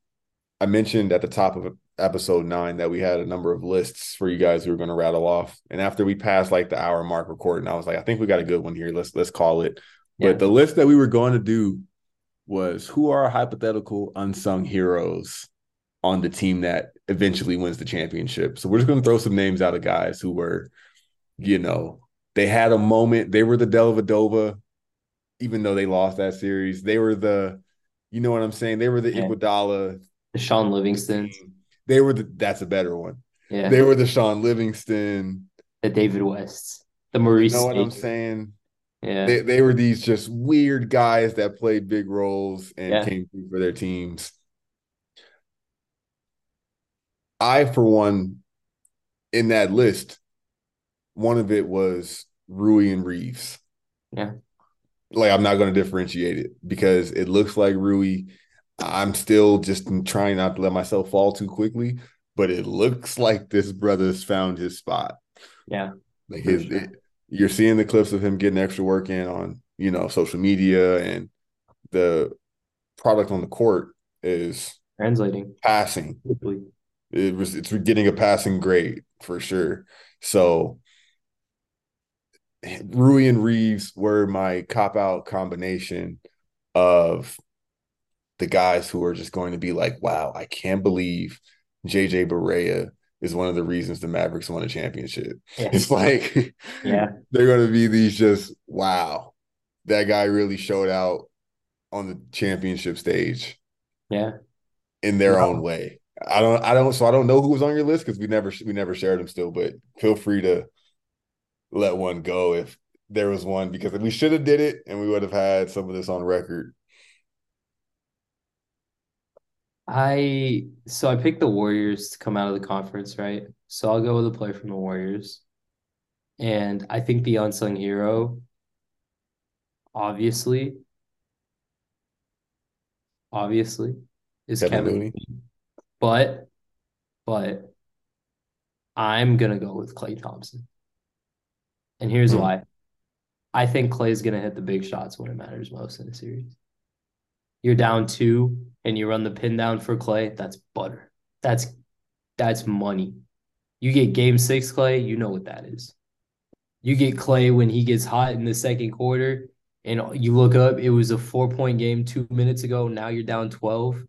I mentioned at the top of episode nine that we had a number of lists for you guys who were going to rattle off. And after we passed like the hour mark recording, I was like, I think we got a good one here. Let's let's call it. Yeah. But the list that we were going to do was who are hypothetical unsung heroes on the team that eventually wins the championship. So we're just going to throw some names out of guys who were, you know, they had a moment. They were the Dellavedova, even though they lost that series. They were the, you know what I'm saying? They were the Yeah. Iguodala. Shaun Livingston. Mm-hmm. They were the. That's a better one. Yeah. They were the Shaun Livingston. the David Wests. The Maurice. You know what I'm saying? Yeah. They, they were these just weird guys that played big roles and Yeah. came through for their teams. I, for one, in that list, one of it was Rui and Reeves. Yeah. Like I'm not going to differentiate it because it looks like Rui. I'm still just trying not to let myself fall too quickly, but it looks like this brother's found his spot. Yeah. Like his, sure. it- you're seeing the clips of him getting extra work in on, you know, social media and the product on the court is translating passing. It was it's getting a passing grade for sure. So Rui and Reeves were my cop out combination of the guys who are just going to be like, wow, I can't believe JJ Barea is one of the reasons the Mavericks won a championship. Yeah. It's like, yeah, [laughs] they're going to be these just, wow, that guy really showed out on the championship stage. Yeah. In their wow. own way. I don't, I don't, so I don't know who was on your list because we never, we never shared them still, but feel free to let one go if there was one because we should have did it and we would have had some of this on record. I so I picked the Warriors to come out of the conference, right? So I'll go with a player from the Warriors. And I think the unsung hero, obviously, obviously, is Kevin, Kevin Looney. But, but I'm gonna go with Klay Thompson. And here's mm-hmm. why. I think Klay's gonna hit the big shots when it matters most in a series. You're down two and you run the pin down for Klay, that's butter. That's that's money. You get game six, Klay, you know what that is. You get Klay when he gets hot in the second quarter, and you look up, it was a four point game two minutes ago. Now you're down 12.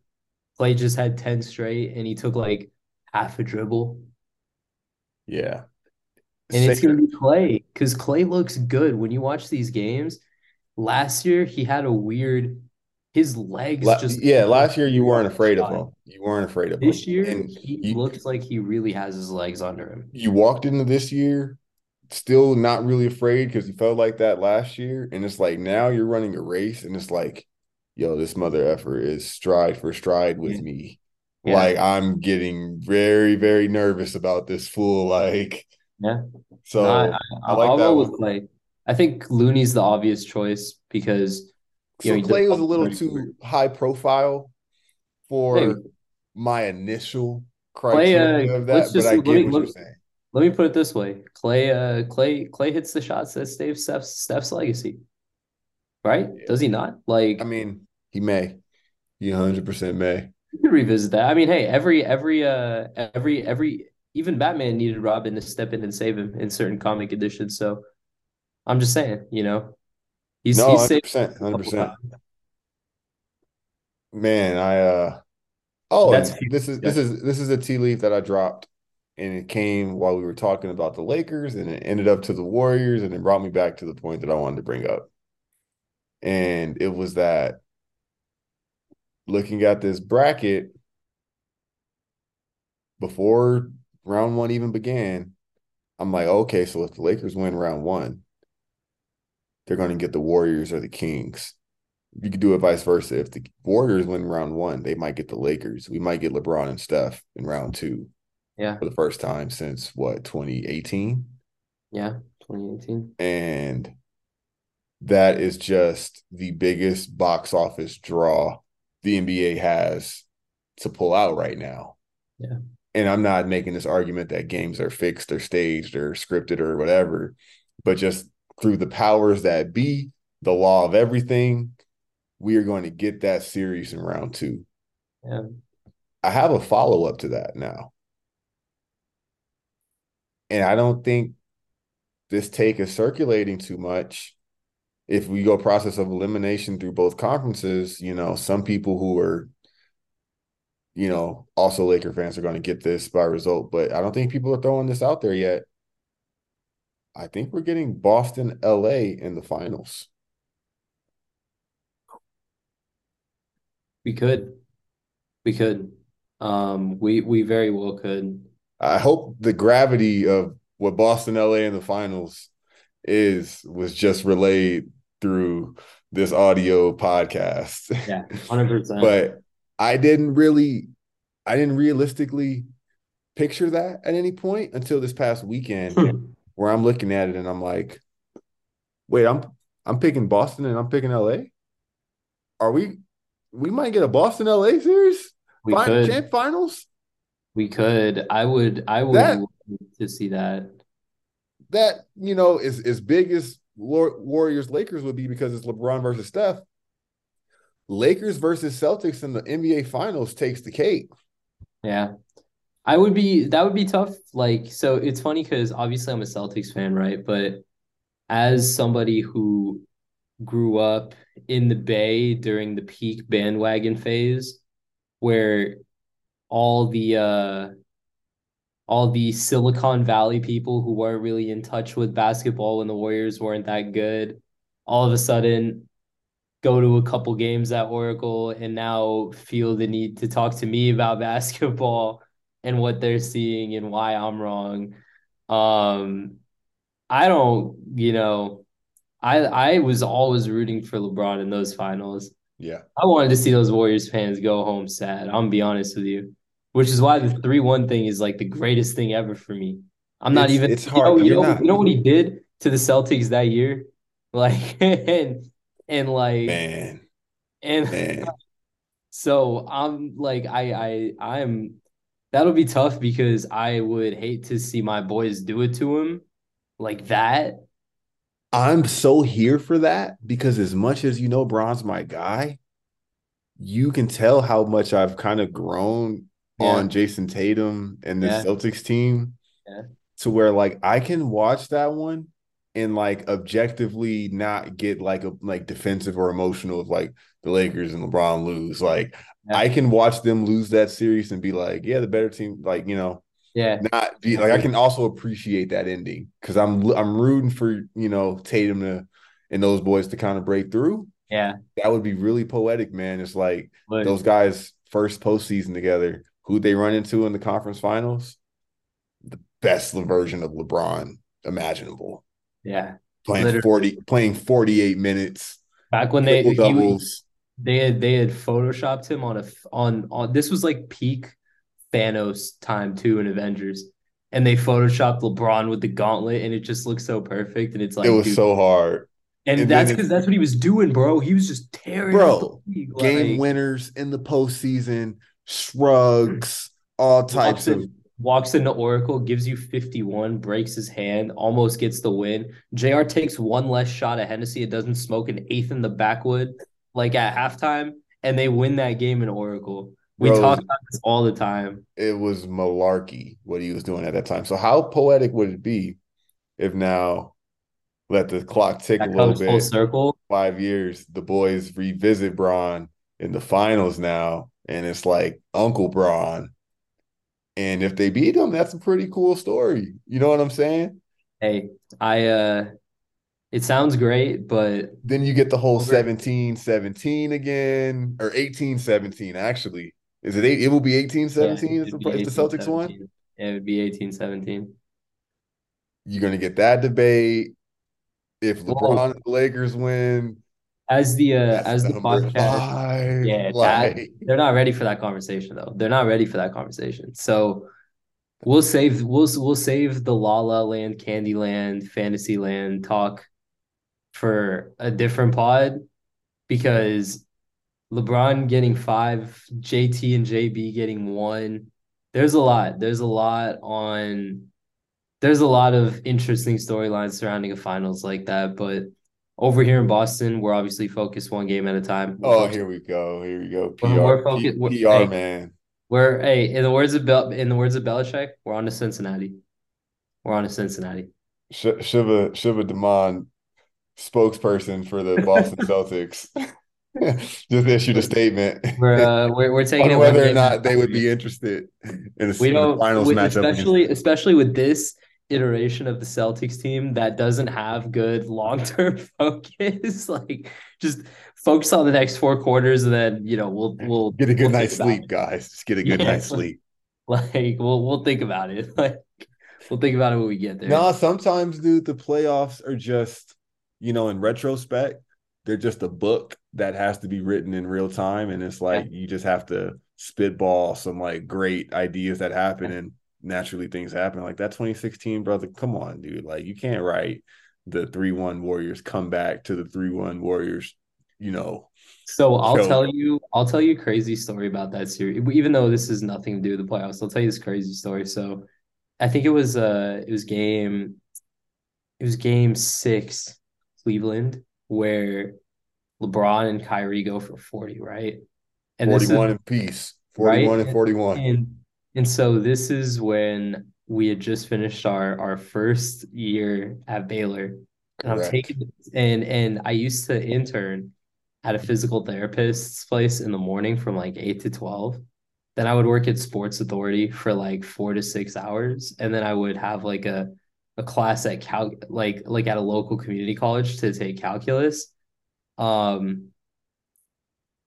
Klay just had 10 straight and he took like half a dribble. Yeah. And it's going to be Klay because Klay looks good. When you watch these games, last year he had a weird, his legs La- just. Yeah, last year you weren't afraid of him. You weren't afraid of this him. year, and he you, looks like he really has his legs under him. You walked into this year still not really afraid because you felt like that last year. And it's like now you're running a race and it's like, yo, this mother effort is stride for stride with yeah. me. Yeah. Like I'm getting very, very nervous about this fool. Like, yeah. So no, I, I, I, like I'll that. Go with Klay. I think Looney's the obvious choice because you so know, Klay was a little too high profile for hey. my initial criteria Klay, uh, of that, but I get me, what you're saying. Let me put it this way: Klay, uh, Klay, Klay hits the shots that Steve Steph's, Steph's legacy, right? Yeah. Does he not? Like, I mean, he may. He 100 percent may. You could revisit that. I mean, hey, every every uh every every even Batman needed Robin to step in and save him in certain comic editions. So I'm just saying, you know, he's no, he's 100%, 100%. Man, I uh oh, That's, this is yeah. this is this is a tea leaf that I dropped, and it came while we were talking about the Lakers, and it ended up to the Warriors, and it brought me back to the point that I wanted to bring up, and it was that looking at this bracket before round one even began, I'm like, okay, so if the Lakers win round one, they're going to get the Warriors or the Kings. You could do it vice versa. If the Warriors win round one, they might get the Lakers. We might get LeBron and Steph in round two. Yeah. For the first time since what, 2018? Yeah, 2018. And that is just the biggest box office draw the NBA has to pull out right now. Yeah and I'm not making this argument that games are fixed or staged or scripted or whatever, but just through the powers that be, the law of everything, we are going to get that series in round two. Yeah. I have a follow up to that now. And I don't think this take is circulating too much. If we go process of elimination through both conferences, you know, some people who are you know, also Laker fans are going to get this by result, but I don't think people are throwing this out there yet. I think we're getting Boston LA in the finals. We could. We could. Um we we very well could. I hope the gravity of what Boston LA in the finals is was just relayed through this audio podcast. Yeah, 100%. [laughs] but I didn't really, I didn't realistically picture that at any point until this past weekend, hmm. where I'm looking at it and I'm like, wait, I'm I'm picking Boston and I'm picking LA. Are we? We might get a Boston LA series. We Fin- could. finals. We could. I would. I would that, to see that. that you know is as big as Warriors Lakers would be because it's LeBron versus Steph. Lakers versus Celtics in the NBA Finals takes the cake. Yeah. I would be that would be tough. Like, so it's funny because obviously I'm a Celtics fan, right? But as somebody who grew up in the Bay during the peak bandwagon phase, where all the uh all the Silicon Valley people who weren't really in touch with basketball when the Warriors weren't that good, all of a sudden go to a couple games at Oracle and now feel the need to talk to me about [laughs] basketball and what they're seeing and why I'm wrong. Um I don't, you know, I I was always rooting for LeBron in those finals. Yeah. I wanted to see those Warriors fans go home sad. I'm gonna be honest with you. Which is why the 3-1 thing is like the greatest thing ever for me. I'm not It's- even it's you hard. know, you know, you know what he did to the Celtics that year? [laughs] Like and and like Man, and man. [laughs] so I'm like I I I'm that'll be tough because I would hate to see my boys do it to him like that. I'm so here for that because as much as you know Bron's my guy, you can tell how much I've kind of grown Yeah. on Jayson Tatum and the Yeah. Celtics team Yeah. to where like I can watch that one and like objectively not get like a like defensive or emotional if like the Lakers and LeBron lose. Like Yeah. I can watch them lose that series and be like, yeah, the better team, like, you know, Yeah. not be like I can also appreciate that ending because I'm I'm rooting for you know Tatum to and those boys to kind of break through. Yeah. That would be really poetic, man. It's like those guys first postseason together. Who they run into in the conference finals? The best version of LeBron imaginable. Yeah. Playing Literally. forty, playing forty eight minutes, Back when they he, they had they had photoshopped him on a on on this was like peak Thanos time too in Avengers. And they photoshopped LeBron with the gauntlet and it just looks so perfect. And it's like it was dude, so hard. and, and that's because that's what he was doing, bro. He was just tearing Bro, the. Game like, winners in the postseason, shrugs, all types of walks into Oracle, gives you 51, breaks his hand, almost gets the win. JR takes one less shot at Hennessy. It doesn't smoke an eighth in the backwood, like at halftime, and they win that game in Oracle. We Bro. talk about this all the time. it was malarkey what he was doing at that time. So how poetic would it be if now let the clock tick a little comes full bit, circle. five years, the boys revisit Bron in the finals now, and it's like Uncle Bron. And if they beat them, that's a pretty cool story. You know what I'm saying? Hey, I uh it sounds great, but Then you get the whole Over. 17 17 again, or 18 17, actually. Is it eight? It will be 18 yeah, 17 if the, if the Celtics won. 18-17. Yeah, it would be 18 17. You're going to get that debate. If Whoa. LeBron and the Lakers win, As the uh as the podcast five. Yeah, that, they're not ready for that conversation though. They're not ready for that conversation. So we'll save we'll we'll save the La La Land, Candyland, Fantasyland talk for a different pod because LeBron getting five, JT and JB getting one. There's a lot. There's a lot on. There's a lot of interesting storylines surrounding a finals like that, but over here in Boston, we're obviously focused one game at a time. We're oh, focused- here we go. Here we go. PR, We're P- focused- we're- PR hey. man. We're hey, in the words of Bel in the words of Belichick, we're on to Cincinnati. We're on to Cincinnati. Sh- Shiva Shiva Dhiman, spokesperson for the Boston [laughs] Celtics, [laughs] just issued a statement We're uh we're we're taking whether or game at a not they would be interested in the, We don't finals with- matchup. against- especially especially with this iteration of the Celtics team that doesn't have good long-term [laughs] focus. Like just focus on the next four quarters and then you know we'll we'll [laughs] Get a good we'll night's sleep, guys. Just get a [laughs] good Yeah. night's sleep. Like we'll we'll think about it. Like we'll think about it when we get there. No, sometimes, dude, the playoffs are just, you know, in retrospect, they're just a book that has to be written in real time. And it's like you just have to spitball some like great ideas that happen and naturally things happen. Like that 2016, brother. Come on, dude. Like you can't write the 3-1 Warriors come back to the 3-1 Warriors, you know. So I'll Show. tell you, I'll tell you a crazy story about that series. Even though this is nothing to do with the playoffs, I'll tell you this crazy story. So I think it was uh it was game it was game six, Cleveland, where LeBron and Kyrie go for 40, right? And 41 in peace. 41 right? and 41. And, and so this is when we had just finished our our first year at Baylor. And I'm taking and and I used to intern at a physical therapist's place in the morning from like 8 to 12. Then I would work at Sports Authority for like 4 to 6 hours and then I would have like a a class at cal like like at a local community college to take calculus. Um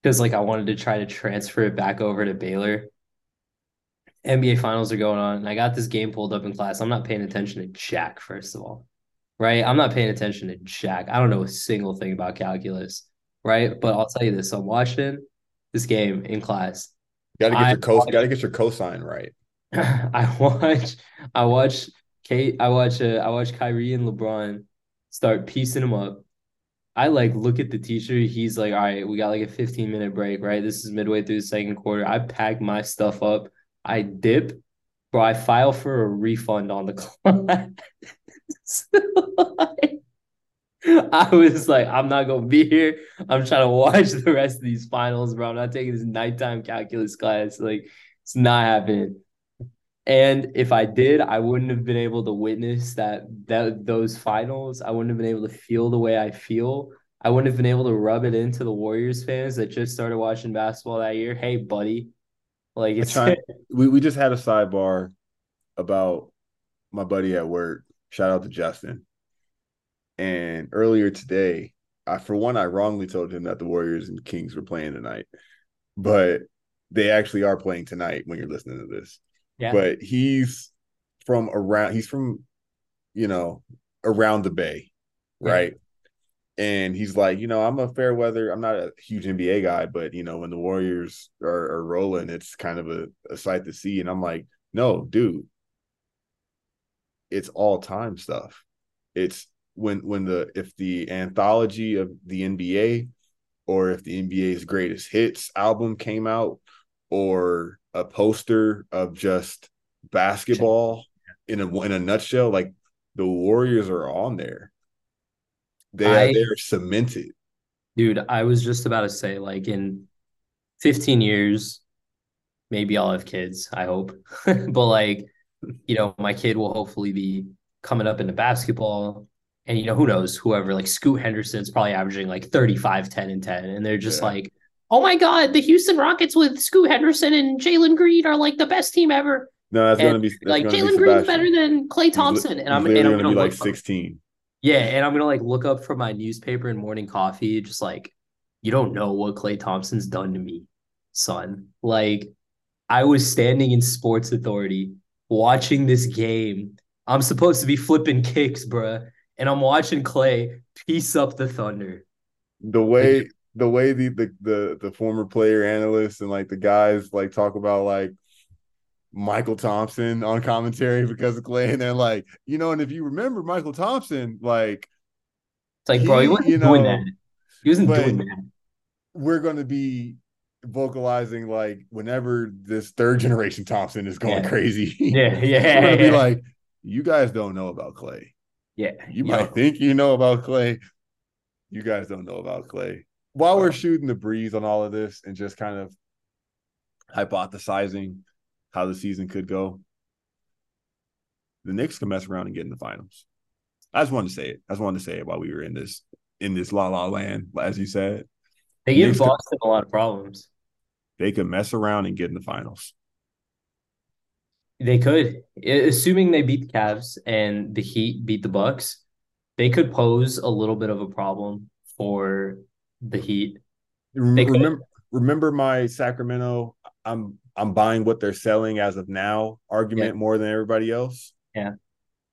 because like I wanted to try to transfer it back over to Baylor. NBA finals are going on, and I got this game pulled up in class. I'm not paying attention to Jack, first of all. Right? I'm not paying attention to Jack. I don't know a single thing about calculus, right? But I'll tell you this: I'm watching this game in class. Got to get I your cos. Got to get your cosine right. [laughs] I watch. I watch Kate, I watch uh, I watch Kyrie and LeBron start piecing them up. I like look at the teacher. He's like, all right, we got like a 15 minute break, right? This is midway through the second quarter. I pack my stuff up. I dip, bro. I file for a refund on the class. [laughs] I was like, I'm not gonna be here. I'm trying to watch the rest of these finals, bro. I'm not taking this nighttime calculus class. Like, it's not happening. And if I did, I wouldn't have been able to witness that that those finals. I wouldn't have been able to feel the way I feel. I wouldn't have been able to rub it into the Warriors fans that just started watching basketball that year. Hey, buddy, like it's trying, [laughs] we we just had a sidebar about my buddy at work. Shout out to Justin. And earlier today, I for one, I wrongly told him that the Warriors and Kings were playing tonight, but they actually are playing tonight when you're listening to this. Yeah. But he's from around he's from, you know, around the bay, right? And he's like, you know, I'm a fair weather, I'm not a huge NBA guy, but you know, when the Warriors are, are rolling, it's kind of a, a sight to see. And I'm like, no, dude, it's all time stuff. It's when when the if the anthology of the NBA or if the NBA's greatest hits album came out or a poster of just basketball [laughs] in a in a nutshell, like the Warriors are on there. They are they're cemented. Dude, I was just about to say, like in 15 years, maybe I'll have kids, I hope. [laughs] but like, you know, my kid will hopefully be coming up into basketball. And you know, who knows, whoever, like Scoot Henderson's probably averaging like 35, 10, and 10. And they're just yeah. like, oh my god, the Houston Rockets with Scoot Henderson and Jalen Green are like the best team ever. No, that's and, gonna be like Jalen Green's better than Klay Thompson, he's, and I'm, and I'm gonna, gonna be like 16. Yeah, and I'm gonna like look up from my newspaper and morning coffee, just like you don't know what Klay Thompson's done to me, son. Like I was standing in Sports Authority watching this game. I'm supposed to be flipping kicks, bruh, and I'm watching Klay piece up the Thunder. The way the way the, the the the former player analysts and like the guys like talk about like Mychal Thompson on commentary because of Klay, and they're like, you know, and if you remember Mychal Thompson, like it's like, he, bro, he wasn't you know, doing that. He wasn't doing that. We're gonna be vocalizing like whenever this third generation Thompson is going yeah. crazy. Yeah, [laughs] yeah. we're gonna yeah. be like, you guys don't know about Klay. Yeah. You Yo. might think you know about Klay. You guys don't know about Klay. while we're shooting the breeze on all of this and just kind of hypothesizing how the season could go, the Knicks can mess around and get in the finals. I just wanted to say it. I just wanted to say it while we were in this in this la la land, as you said. They give Boston could, a lot of problems. They could mess around and get in the finals. They could, assuming they beat the Cavs and the Heat beat the Bucks, they could pose a little bit of a problem for the Heat. Remember, remember my Sacramento. I'm I'm buying what they're selling as of now argument yeah. more than everybody else. Yeah,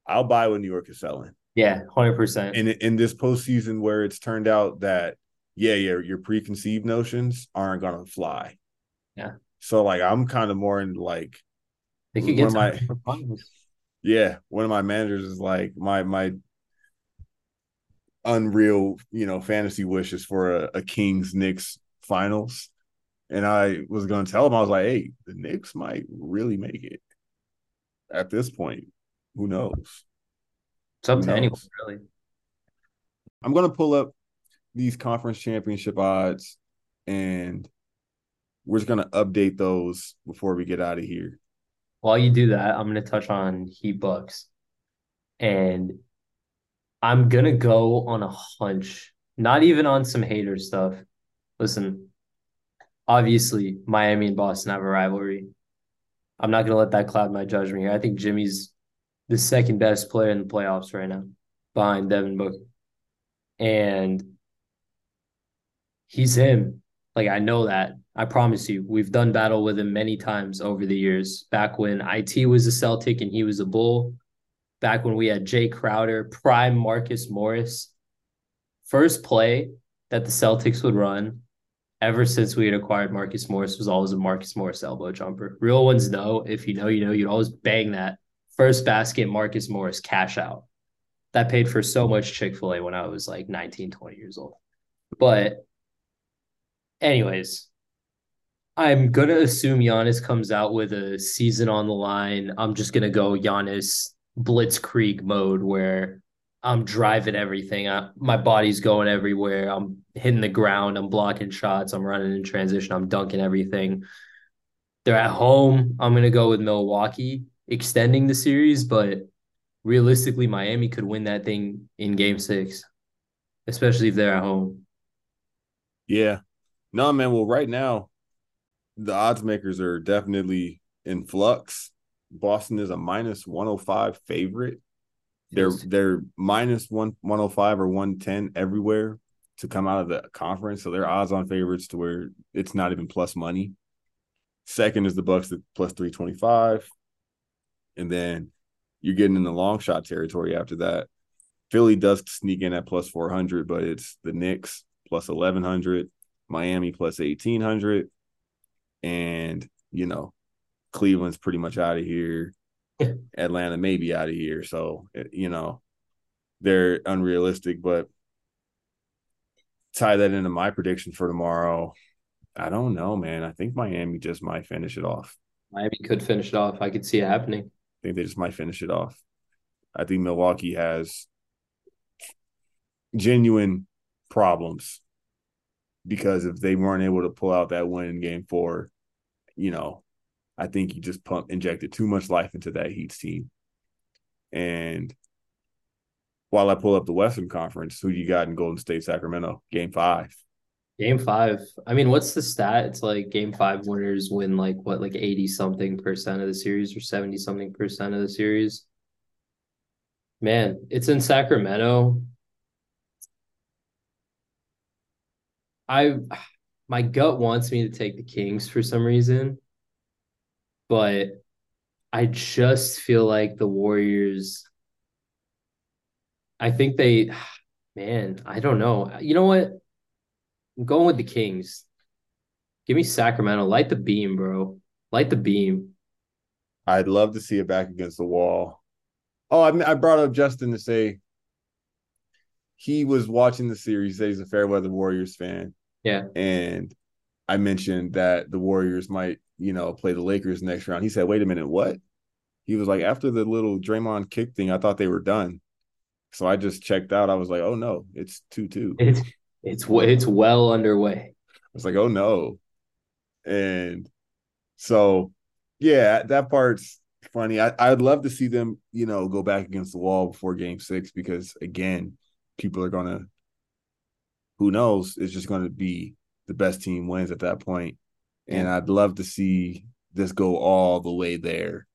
I'll buy what New York is selling. Yeah, hundred percent. In in this postseason where it's turned out that yeah, yeah, your preconceived notions aren't gonna fly. Yeah. So like I'm kind of more in like they could get my yeah. One of my managers is like my my unreal, you know, fantasy wishes for a, a Kings Knicks finals. And I was going to tell him, I was like, hey, the Knicks might really make it at this point. Who knows? It's up Who to anyone, really. I'm gonna pull up these conference championship odds, and we're just gonna update those before we get out of here. While you do that, I'm gonna touch on Heat Bucks. And I'm gonna go on a hunch, not even on some hater stuff. Listen, obviously, Miami and Boston have a rivalry. I'm not gonna let that cloud my judgment here. I think Jimmy's the second best player in the playoffs right now, behind Devin Booker. And he's him. Like I know that. I promise you. We've done battle with him many times over the years. Back when IT was a Celtic and he was a Bull. Back when we had Jae Crowder, prime Marcus Morris. First play that the Celtics would run ever since we had acquired Marcus Morris was always a Marcus Morris elbow jumper. Real ones know. If you know, you know, you'd always bang that first basket, Marcus Morris cash out. That paid for so much Chick fil A when I was like 19, 20 years old. But, anyways, I'm going to assume Giannis comes out with a season on the line. I'm just going to go Giannis blitzkrieg mode where I'm driving everything. I, my body's going everywhere. I'm hitting the ground. I'm blocking shots. I'm running in transition. I'm dunking everything. They're at home. I'm going to go with Milwaukee extending the series, but realistically, Miami could win that thing in game six, especially if they're at home. Yeah. No, man. Well, right now, the odds makers are definitely in flux. Boston is a minus 105 favorite. They're they're minus one 105 or 110 everywhere to come out of the conference. So they're odds on favorites to where it's not even plus money. Second is the Bucks at plus 325. And then you're getting in the long shot territory after that. Philly does sneak in at plus 400, but it's the Knicks plus 1100, Miami plus 1800, and you know, Cleveland's pretty much out of here. [laughs] Atlanta may be out of here. So, eh, you know, they're unrealistic, but tie that into my prediction for tomorrow. I don't know, man. I think Miami just might finish it off. Miami could finish it off. I could see it happening. I think they just might finish it off. I think Milwaukee has genuine problems because if they weren't able to pull out that win in game four, you know, I think he just pumped injected too much life into that Heat's team. And while I pull up the Western Conference, who you got in Golden State, Sacramento, game five? Game five. I mean, what's the stat? It's like game five winners win like what, like 80 something percent of the series or 70 something percent of the series. Man, it's in Sacramento. I my gut wants me to take the Kings for some reason, but I just feel like the Warriors. I think they, man, I don't know. You know what? I'm going with the Kings. Give me Sacramento. Light the beam, bro. Light the beam. I'd love to see it back against the wall. Oh, I, I brought up Justin to say he was watching the series. He he's a Fairweather Warriors fan. Yeah. And I mentioned that the Warriors might, you know, play the Lakers next round. He said, wait a minute, what? He was like, after the little Draymond kick thing, I thought they were done. So I just checked out. I was like, oh no, it's 2 2. It's it's it's well underway. I was like, oh no. And so yeah, that part's funny. I, I'd love to see them, you know, go back against the wall before game six because again, people are gonna who knows, it's just gonna be the best team wins at that point. And I'd love to see this go all the way there,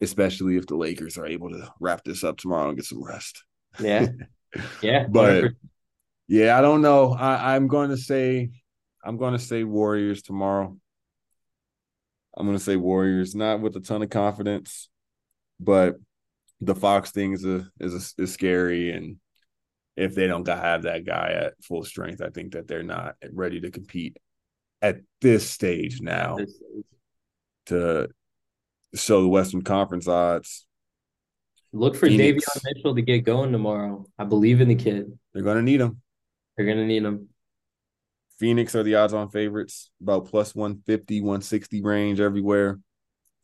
especially if the Lakers are able to wrap this up tomorrow and get some rest. Yeah. [laughs] Yeah. but yeah, I don't know. I, I'm going to say, I'm going to say Warriors tomorrow. I'm going to say Warriors, not with a ton of confidence, but the Fox thing is a, is a, is scary, and if they don't have that guy at full strength, I think that they're not ready to compete at this stage now. This stage. To show the Western Conference odds, Look for Phoenix. Davion Mitchell to get going tomorrow. I believe in the kid. they're going to need him. They're gonna need him. Phoenix are the odds on favorites, about plus 150, 160 range everywhere,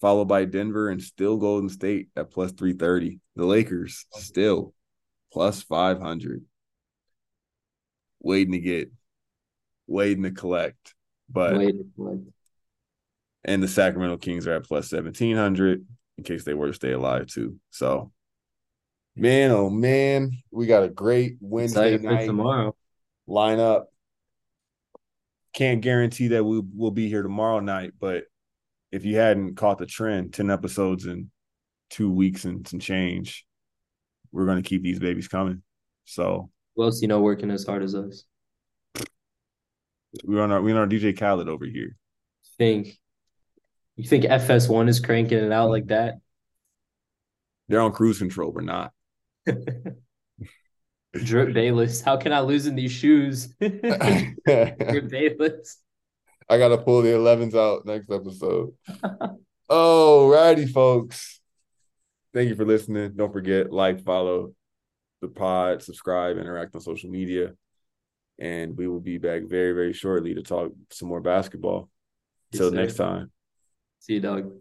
followed by Denver and still Golden State at plus 330. The Lakers still plus 500. Waiting to get, waiting to collect. But and the Sacramento Kings are at plus 1700 in case they were to stay alive too. So, man, oh man, we got a great Wednesday night tomorrow. lineup. Can't guarantee that we will be here tomorrow night, but if you hadn't caught the trend, 10 episodes in two weeks and some change, we're going to keep these babies coming. So Who else you know working as hard as us? We're on our we're on our DJ Khaled over here. Think you think FS1 is cranking it out like that? They're on cruise control. We're not. [laughs] Drip Bayless. How can I lose in these shoes? [laughs] Drip [laughs] I gotta pull the 11s out next episode. Oh, All righty, folks. Thank you for listening. Don't forget, like, follow the pod, subscribe, interact on social media. And we will be back very, very shortly to talk some more basketball. Yes, Till next time. See you, dog.